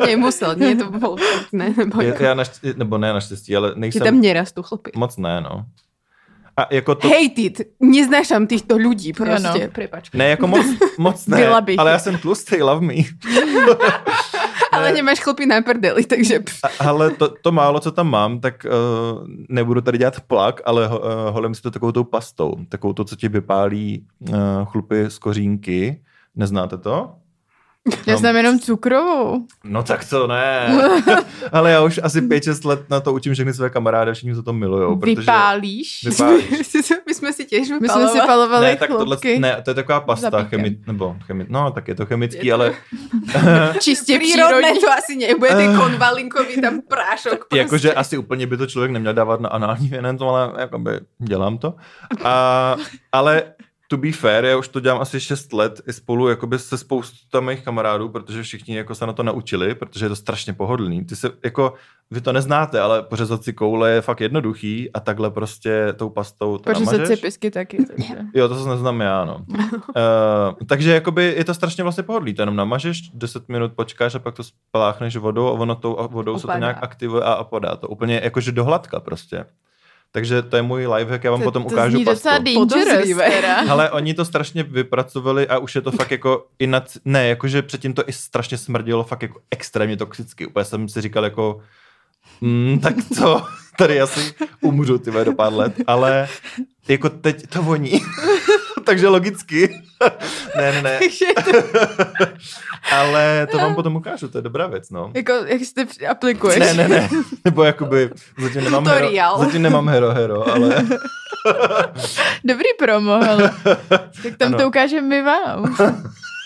Nemusel, nie, to bylo ne, nebo, jako... já naštěstí, nebo ne naštěstí, ale nejsem... Ti tam nerastú chlapy. Moc ne, no. A jako to... Hate it. Neznášam týchto ľudí prostě. Prepač. Ne, jako moc, moc ne. Byla bych. Ale já jsem tlustý, love me. ale nemáš chlopy na prdeli, takže... Ale to, to málo, co tam mám, tak uh, nebudu tady dělat plak, ale uh, holím si to takovou tou pastou. Takovou to, co ti vypálí uh, chlupy z kořínky. Neznáte to? Já No. jsem jenom cukrovou. No tak to ne. Ale já už asi 5-6 let na to učím všechny své kamarády všichni se to milujou. Protože... Vypálíš. Vypálíš. My jsme si těž My jsme si palovali Ne, tak tohle, ne, to je taková pasta, chemi, nebo chemi, no tak je to chemický, ale Čistě Přírodné přírodní. to asi nebude, ty konvalinkový tam prášok. Prostě. jakože asi úplně by to člověk neměl dávat na anální věnem, ale jakoby dělám to. A, ale to be fair, já už to dělám asi 6 let i spolu jakoby se spousta mých kamarádů, protože všichni jako se na to naučili, protože je to strašně pohodlný. Ty se jako, vy to neznáte, ale pořezat si koule je fakt jednoduchý a takhle prostě tou pastou to Pořezat si namažeš. pisky taky. Takže. Jo, to se neznám já, no. uh, takže jakoby je to strašně vlastně pohodlý, to jenom namažeš, 10 minut počkáš a pak to spláchneš vodou a ono tou a- vodou se to Upadá. nějak aktivuje a opadá to. Úplně jakože do hladka prostě. Takže to je můj lifehack, já vám To, potom to ukážu zní pastu. Ale oni to strašně vypracovali a už je to fakt jako i nad, ne, jakože předtím to i strašně smrdilo fakt jako extrémně toxicky. Úplně jsem si říkal jako, mm, tak to, tady asi umřu ty do pár let, ale jako teď to voní. Takže logicky. ne, ne, ne. Ale to vám potom ukážu, to je dobrá věc, no. jako, jak si to aplikuješ. Ne, ne, ne. Nebo jakoby, zatím nemám hero, Tutorial. zatím nemám hero, hero, ale Dobrý promo, ale. Tak tam Ano. to ukážeme my vám.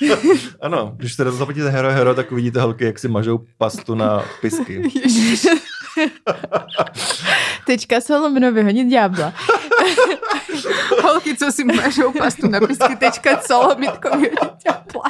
ano, když se zaplatíte hero, hero, tak uvidíte holky, jak si mažou pastu na pisky. Tečka se lomeno vyhonit ďábla. Holky, co si mažou pastu na pisky, tečka colomitkový ťapla.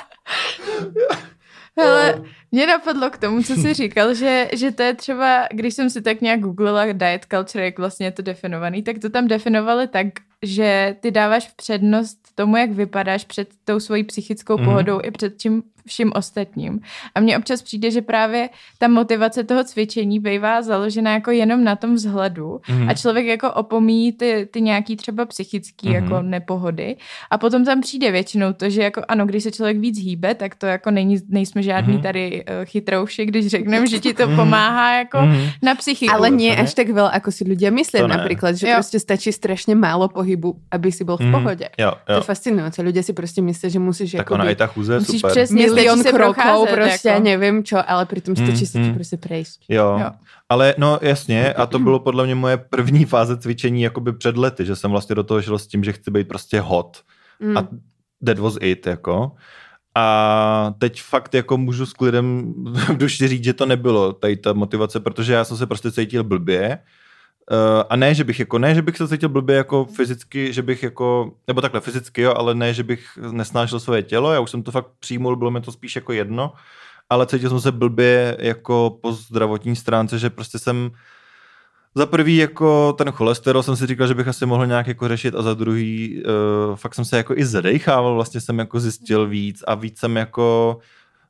Hele, mě napadlo k tomu, co jsi říkal, že, že to je třeba, když jsem si tak nějak googlila diet culture, jak vlastně je to definovaný, tak to tam definovali tak, že ty dáváš přednost tomu, jak vypadáš před tou svojí psychickou Mhm. pohodou i před čím vším ostatním. A mně občas přijde, že právě ta motivace toho cvičení bývá založena jako jenom na tom vzhledu Mhm. a člověk jako opomíjí ty, ty nějaký třeba psychický Mhm. jako nepohody a potom tam přijde většinou to, že jako ano, když se člověk víc hýbe, tak to jako není, nejsme žádný Mhm. tady uh, chytrouši, když řekneme, že ti to Mhm. pomáhá jako Mhm. na psychiku. Ale nie ne? až tak veľa, ako si ľudia myslia To ne. napríklad, že Jo. proste stačí strašne málo pohybu, aby si bol v Mhm. pohode. Jo, To jo. je fascinujúce. Ľudia si proste myslia, že musíš Tak ona i ta chůze Musíš super. přesně se krokov, procházet, proste jako. neviem čo, ale pritom stačí Mm, si mm. to proste prejsť. Jo. Jo. Ale no jasně, a to bylo podle mě moje první fáze cvičení jakoby před lety, že jsem vlastně do toho šel s tím, že chci být prostě hot. Mm. A that was it, jako. A teď fakt jako můžu s klidem v duši říct, že to nebylo tady ta motivace, protože já jsem se prostě cítil blbě. Uh, a ne, že bych jako, ne, že bych se cítil blbě jako fyzicky, že bych jako, nebo takhle fyzicky, jo, ale ne, že bych nesnášel svoje tělo, já už jsem to fakt přijmul, bylo mi to spíš jako jedno, ale cítil jsem se blbě jako po zdravotní stránce, že prostě jsem za prvý jako ten cholesterol jsem si říkal, že bych asi mohl nějak jako řešit a za druhý uh, fakt jsem se jako i zadechával, vlastně jsem jako zjistil víc a víc jsem jako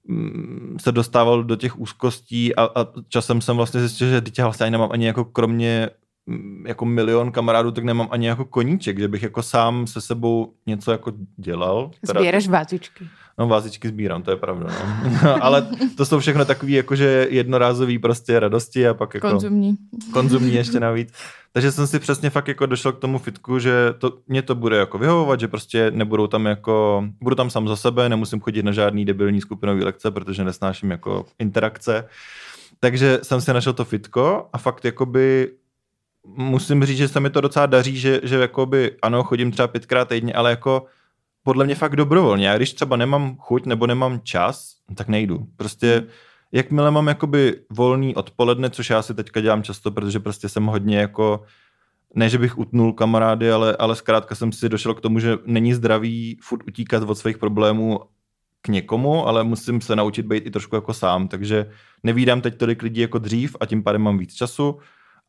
mm, se dostával do těch úzkostí a, a časem jsem vlastně zjistil, že teď já vlastně ani nemám ani jako kromě jako milion kamarádů, tak nemám ani jako koníček, že bych jako sám se sebou něco jako dělal. Zbieraš vázičky. No vázičky sbírám, to je pravda. No. Ale to jsou všechno takové jakože jednorázové prostě radosti a pak jako Konzumní. konzumní ještě navíc. Takže jsem si přesně fakt jako došel k tomu fitku, že to, mě to bude jako vyhovovat, že prostě nebudou tam jako, budu tam sám za sebe, nemusím chodit na žádný debilní skupinový lekce, protože nesnáším jako interakce. Takže jsem si našel to fitko a fakt jakoby musím říct, že se mi to docela daří, že, že jakoby ano, chodím třeba pětkrát týdně, ale jako podle mě fakt dobrovolně. Já když třeba nemám chuť nebo nemám čas, tak nejdu. Prostě jakmile mám jakoby volný odpoledne, což já si teďka dělám často, protože prostě jsem hodně jako ne, že bych utnul kamarády, ale, ale zkrátka jsem si došel k tomu, že není zdravý furt utíkat od svých problémů k někomu, ale musím se naučit být i trošku jako sám, takže nevídám teď tolik lidí jako dřív a tím pádem mám víc času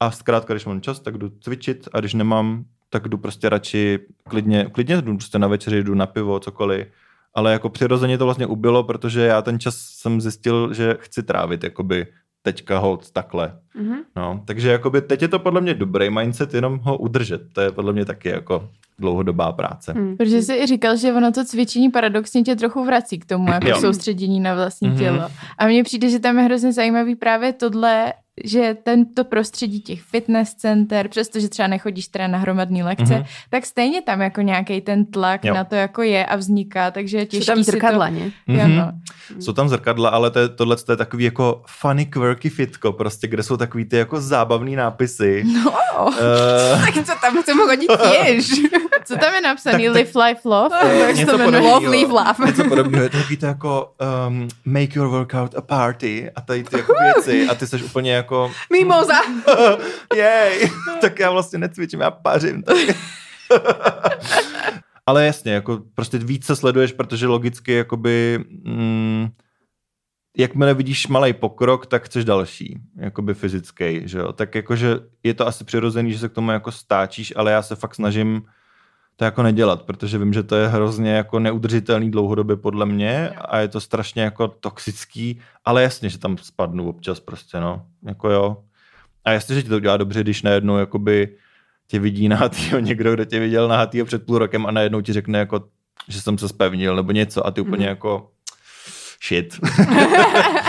a zkrátka, když mám čas, tak jdu cvičit a když nemám, tak jdu prostě radši klidně, klidně jdu prostě na večeři, jdu na pivo, cokoliv, ale jako přirozeně to vlastně ubylo, protože já ten čas jsem zjistil, že chci trávit jakoby teďka hold takhle. Mhm. No, takže jakoby teď je to podle mě dobrý mindset, jenom ho udržet. To je podle mě taky jako dlouhodobá práce. Mm. Protože jsi i říkal, že ono to cvičení paradoxně tě trochu vrací k tomu jako Jo. soustředění na vlastní Mhm. tělo. A mně přijde, že tam je hrozně zajímavý právě tohle, že tento prostředí těch fitness center, přestože třeba nechodíš teda na hromadný lekce, Mhm. tak stejně tam jako nějaký ten tlak Jo. na to jako je a vzniká, takže je těžký tam si zrkadla, to... nie? Jo, Mhm. no. Jsou tam zrkadla, ale to je, tohle to je takový jako funny quirky fitko, prostě, kde jsou takový ty jako zábavný nápisy. no. Uh, Tak co tam chcem hodit tiež. Co tam je napsaný? Tak- Live, life, love? Jak se něco to jmenuje? podobného. Love, live, laugh. Něco podobného. Je to takový to jako um, make your workout a party a tady ty jako věci a ty jsi úplně jako Mimoza. jej, tak já vlastně necvičím, já pařím. Tak. Ale jasně, jako prostě víc se sleduješ, protože logicky jakoby mm, jakmile vidíš malý pokrok, tak chceš další, jakoby fyzický, že jo. Tak jakože je to asi přirozený, že se k tomu jako stáčíš, ale já se fakt snažím to jako nedělat, protože vím, že to je hrozně jako neudržitelný dlouhodobě podle mě a je to strašně jako toxický, ale jasně, že tam spadnu občas prostě, no, jako jo. A jasně, že ti to udělá dobře, když najednou jakoby tě vidí nahatýho někdo, kdo tě viděl nahatýho před půl rokem a najednou ti řekne jako, že jsem se spevnil nebo něco a ty úplně Mhm. jako shit.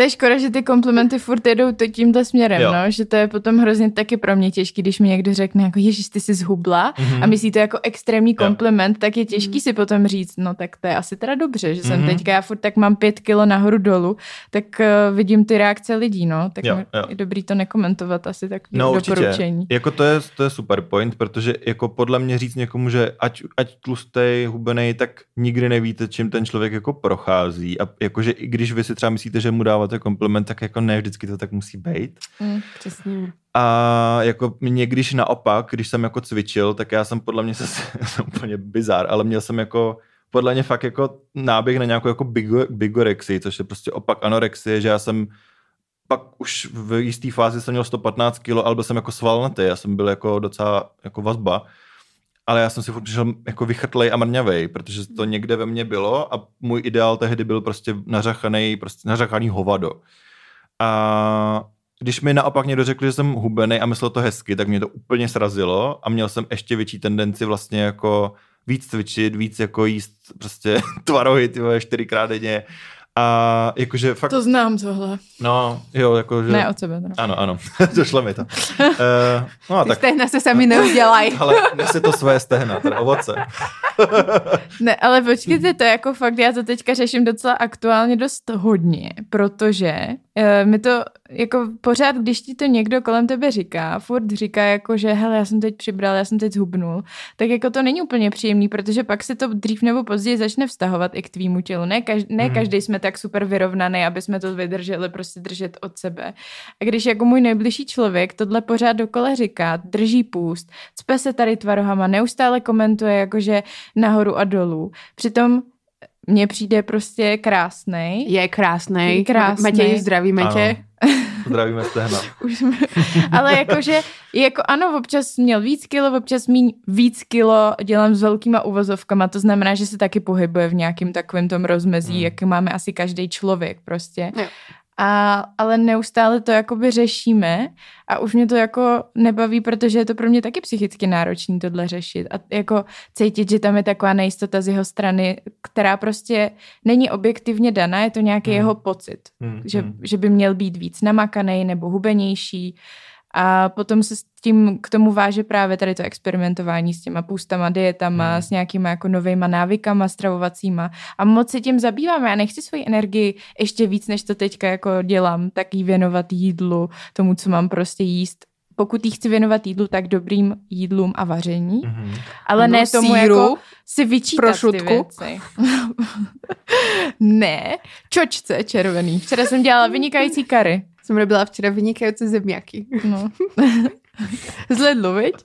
To je škoda, že ty komplimenty furt jedou to tímhle směrem, Jo. no, že to je potom hrozně taky pro mě těžký, když mi někdo řekne jako Ježíš, ty jsi zhubla Mhm. a myslí to jako extrémní Jo. kompliment, tak je těžký Mhm. si potom říct, no tak to je asi teda dobře, že jsem Mhm. teďka, já furt tak mám pět kilo nahoru dolů, tak uh, vidím ty reakce lidí, no, tak Jo, jo. je dobrý to nekomentovat, asi tak No určitě. doporučení. Jako to je, to je super point, protože jako podle mě říct někomu, že ať, ať tlustej, hubenej, tak nikdy nevíte, čím ten člověk jako prochází. A jakože i když vy si třeba myslíte, že mu dáváte kompliment, tak jako ne vždycky to tak musí být. Mm. Přesně. A jako mě, když naopak, když jsem jako cvičil, tak já jsem podle mě se jsem úplně bizar, ale měl jsem jako podle mě fakt jako náběh na nějakou jako bigo, bigorexii, což je prostě opak anorexie, že já jsem pak už v jisté fázi jsem měl 115 kg, ale byl jsem jako svalnatý, já jsem byl jako docela jako vazba, ale já jsem si furt přišel jako vychrtlej a mrňavej, protože to někde ve mně bylo a můj ideál tehdy byl prostě nařachaný, prostě nařachaný hovado. A když mi naopak někdo řekl, že jsem hubený a myslel to hezky, tak mě to úplně srazilo a měl jsem ještě větší tendenci vlastně jako víc cvičit, víc jako jíst prostě tvarohy, ty vole, čtyřikrát denně. A jakože fakt, To znám tohle. no, jo, jakože... Ne od sebe. Teda. Ano, ano, došlo mi to. Uh, no a Ty tak, stehna se sami neudělaj. ale nese to své stehna, ten ovoce. Ne, ale počkejte, to je jako fakt, já to teďka řeším docela aktuálně dost hodně, protože mi to jako pořád, když ti to někdo kolem tebe říká, furt říká jako, že hele, já jsem teď přibral, já jsem teď zhubnul, tak jako to není úplně příjemný, protože pak se to dřív nebo později začne vztahovat i k tvýmu tělu. Ne, každý, ne Mhm. každý jsme tak super vyrovnaný, aby jsme to vydrželi prostě držet od sebe. A když jako můj nejbližší člověk tohle pořád dokola říká, drží půst, cpe se tady tvarohama, neustále komentuje jakože nahoru a dolů. Přitom mně přijde prostě krásnej. Je krásnej. Je krásnej. Matěj, zdravíme tě. Zdravíme stehna. Už jsme, ale jakože, jako ano, občas měl víc kilo, občas míň víc kilo, dělám s velkýma uvozovkama, to znamená, že se taky pohybuje v nějakým takovém tom rozmezí, hmm. jak máme asi každý člověk prostě. Jo. A, ale neustále to jakoby řešíme a už mě to jako nebaví, protože je to pro mě taky psychicky náročný tohle řešit a jako cítit, že tam je taková nejistota z jeho strany, která prostě není objektivně daná, je to nějaký Hmm. jeho pocit Hmm, že, hmm. že by měl být víc namakaný nebo hubenější. A potom se s tím k tomu váže právě tady to experimentování s těma půstama, dietama, Hmm. s nějakýma jako novejma návykama stravovacíma. A moc se tím zabýváme. Já nechci svoji energii ještě víc, než to teďka jako dělám, tak jí věnovat jídlu, tomu, co mám prostě jíst. Pokud jí chci věnovat jídlu, tak dobrým jídlům a vaření, Mhm. ale No, ne tomu síru, jako si vyčítat ty věci. ne, čočce červený. Včera jsem dělala vynikající kary. Jsem robila včera vynikající zemiaky. No. Z Lidlu, viď?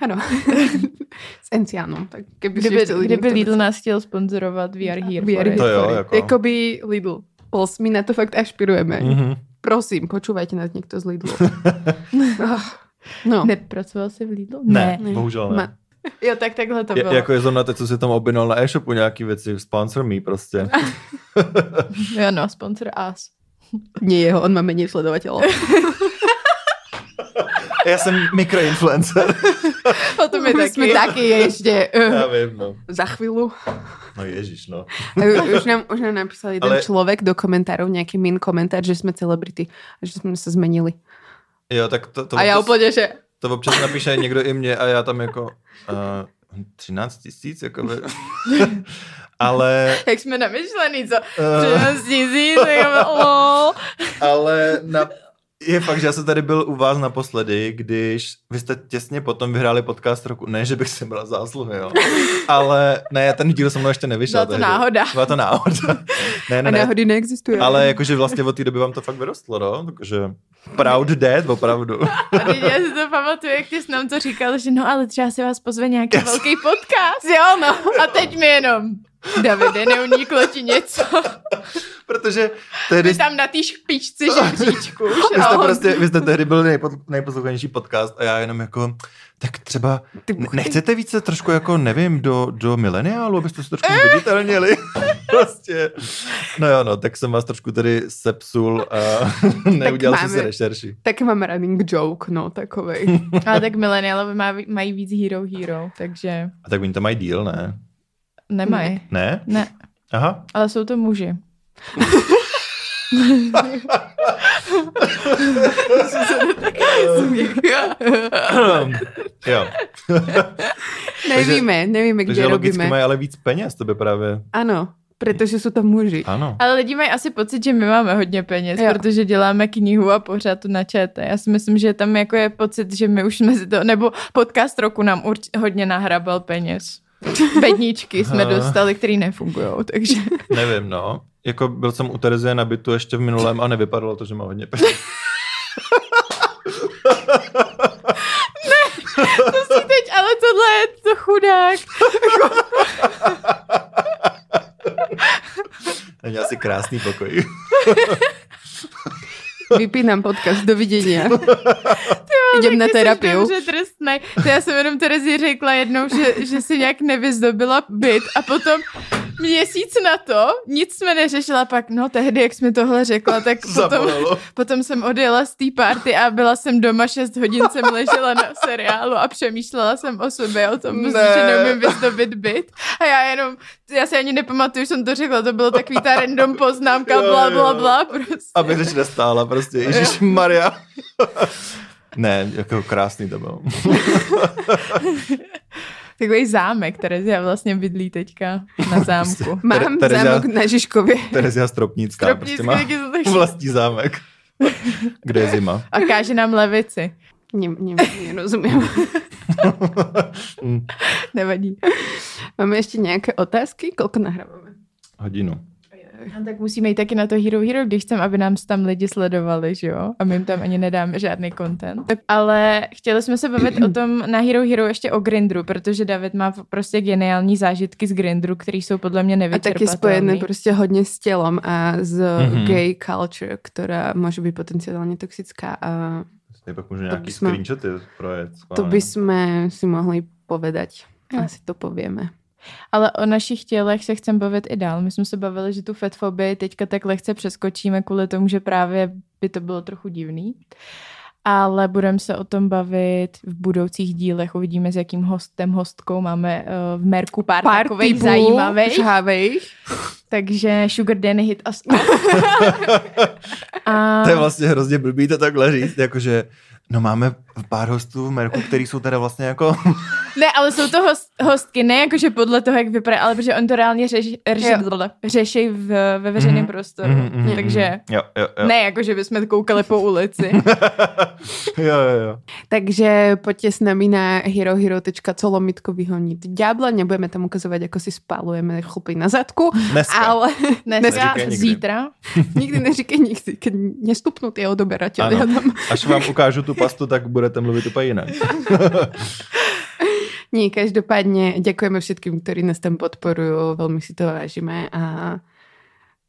Ano. S Encianom. Tak Kdyby, kdyby niekto Lidl nás chtěl sponzorovat We are here We are it. To here jo, jako. Jakoby Lidl. Puls, my na to fakt ašpirujeme. Mhm. Prosím, počúvajte nás niekto z Lidlu. Ah, no. Nepracoval jsi v Lidlu? Ne, Ne. bohužel ne. Ma- Jo, tak takhle to Je, bylo. jako je zrovna teď, co si tam objednal na e-shopu nějaký věci, sponsor me prostě. Jo, no, sponsor us. Nie jeho, on má menej sledovateľov. Já jsem mikroinfluencer. Potom je My taky. jsme taky ještě Já uh, vím, no. za chvíľu. No ježiš, no. Uh, už, nám, už nám napísal jeden Ale- človek do komentárov, nejaký min komentár, že sme celebrity a že sme sa zmenili. Jo, tak to, to, a já občas, úplně, že to občas napíše někdo i mě a já tam jako uh, 13 tisíc, jako by. ale, Jak jsme namyšlený, co? uh, 13 tisíc, jako, ale na, je fakt, že já jsem tady byl u vás naposledy, když vy jste těsně potom vyhráli podcast roku. Ne, že bych si bral zásluhy, jo. Ale ne, ten díl se mnou ještě nevyšel. Byla to tehdy. náhoda. Byla to náhoda. Ne, ne, a ne. náhody neexistuje. Ale jakože vlastně od té doby vám to fakt vyrostlo, no. Takže proud dad, opravdu. A teď já si to pamatuju, jak ty jsi nám to říkal, že no ale třeba si vás pozve nějaký Yes. velký podcast. Jo, no. A teď mi jenom, Davide, neuniklo ti něco. Protože tehdy Ty tam na té špičce žebříčku. Vy jste, prostě, vy jste tehdy byl nejpo, nejposlouchanější podcast a já jenom jako, tak třeba nechcete více trošku jako, nevím, do, do mileniálu, abyste se trošku viditelnili? prostě. No jo, no, tak jsem vás trošku tady sepsul a neudělal jsem si máme- rešerši. Tak mám running joke, no, takovej. Ale tak mileniálové mají víc hero hero, takže A tak oni tam mají díl, ne? Nemají. Ne? Ne, Aha. ale jsou to muži. jo. nevíme, nevíme, kde Takže logicky robíme. mají ale víc peněz, to by právě. Ano, protože jsou to muži. Ano. Ale lidi mají asi pocit, že my máme hodně peněz, Jo. protože děláme knihu a pořád na ČT. Já si myslím, že tam jako je pocit, že my už jsme si to, nebo podcast roku nám urč, hodně nahrabal peněz. Bedničky jsme dostali, které nefungují, takže Nevím, no. Jako byl jsem u Terezie na bytu ještě v minulém a nevypadalo to, že má hodně peněz. to si teď, ale tohle je to chudák. Není asi krásný pokoj. Vypínám podcast, dovidenia. Idem na terapiu. dobře trestnej. To já jsem jenom Terezi řekla jednou, že, že si nějak nevyzdobila byt a potom měsíc na to nic jsme neřešila, pak no tehdy, jak jsme tohle řekla, tak potom, potom jsem odjela z té party a byla jsem doma 6 hodin, jsem ležela na seriálu a přemýšlela jsem o sobě, o tom, Ne. že neumím vyzdobit byt. A já jenom, já si ani nepamatuju, že jsem to řekla, to bylo takový ta random poznámka, Jo, bla, bla, bla, prostě. Aby řeč nestála prostě. Ježíš Maria. ne, jako krásný to byl. Takový zámek, Terezia vlastně bydlí teďka na zámku. Mám Terezia- zámok na Žižkově. Terezia Stropnická Stropnický prostě má taky vlastní zámek. Kde je zima. A káže nám levici. Ne, ne, nerozumím. Hm, Nevadí. Máme ještě nějaké otázky? Kolko nahráváme? Hodinu. A tak musíme jít taky na to Hero Hero, když chcem, aby nám tam lidi sledovali, že jo? A my jim tam ani nedáme žádný content. Ale chtěli jsme se bavit o tom na Hero Hero ještě o Grindru, protože David má prostě geniální zážitky z Grindru, které jsou podle mě A nevyčerpatelné. taky spojené prostě hodně s tělom a z Mhm. gay culture, která může být potenciálně toxická. A Teď pak můžu nějaký bychom- screenshoty projet. to by jsme si mohli povedať. Asi to povieme. Ale o našich tělech se chcem bavit i dál. My jsme se bavili, že tu fetfobii teďka tak lehce přeskočíme kvůli tomu, že právě by to bylo trochu divný. Ale budeme se o tom bavit v budoucích dílech. Uvidíme, s jakým hostem, hostkou máme uh, v Merku pár, pár takových zajímavých. žhavých. Takže Sugar Danny hit. A To je vlastně hrozně blbý to takhle říct, jakože no máme pár hostů v Merku, který jsou teda vlastně jako... Ne, ale jsou to host, hostky, ne jakože podle toho, jak vypadá, ale protože on to reálně řeši, řeši, řeší v, ve veřejném Mhm. prostoru. Mhm, mhm, Takže Jo, jo, jo. ne jakože bychom koukali po ulici. jo, jo, jo. Takže poďte s nami na herohero.co lomitko vyhoniť ďábla. Nebudeme tam ukazovať, ako si spálujeme chlpy na zadku, Dneska. ale Dneska, nikdy. zítra. nikdy neříkej nikdy, odoberateľ. Ano. Ja tam Až vám ukážu tu pastu, tak budete mluvit úplně jinak. Nie, každopádne ďakujeme všetkým, ktorí nás tam podporujú, veľmi si to vážime a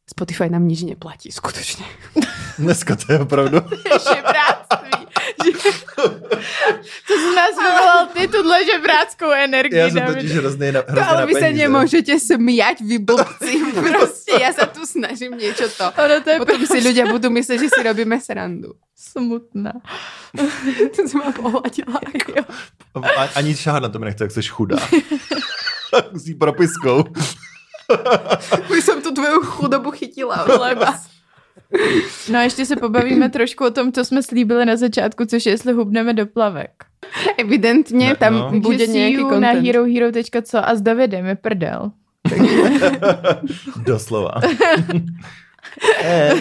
Spotify nám nič neplatí, skutočne. Dneska to je opravdu... Žebráctví. Že- To z nás vyvolal ty tuhle žebráckou energii. Já jsem totiž hrozný na, To, hrozně ale na vy sa peníze. nemôžete smiať, vy blbci. Proste, ja sa tu snažím niečo to. Ono to je Potom si ľudia budú myslieť, že si robíme srandu. smutná. To som ma pohladila. Ako. A- Ani šáhat na to nechce, jak jsi chudá. Jí propiskou. Už som tu tvoju chudobu chytila. No a ještě se pobavíme trošku o tom, co jsme slíbili na začátku, což je, jestli hubneme do plavek. Evidentně Ne, tam no. bude nějaký content. na herohero.co a s Davidem je prdel. Doslova. Eh.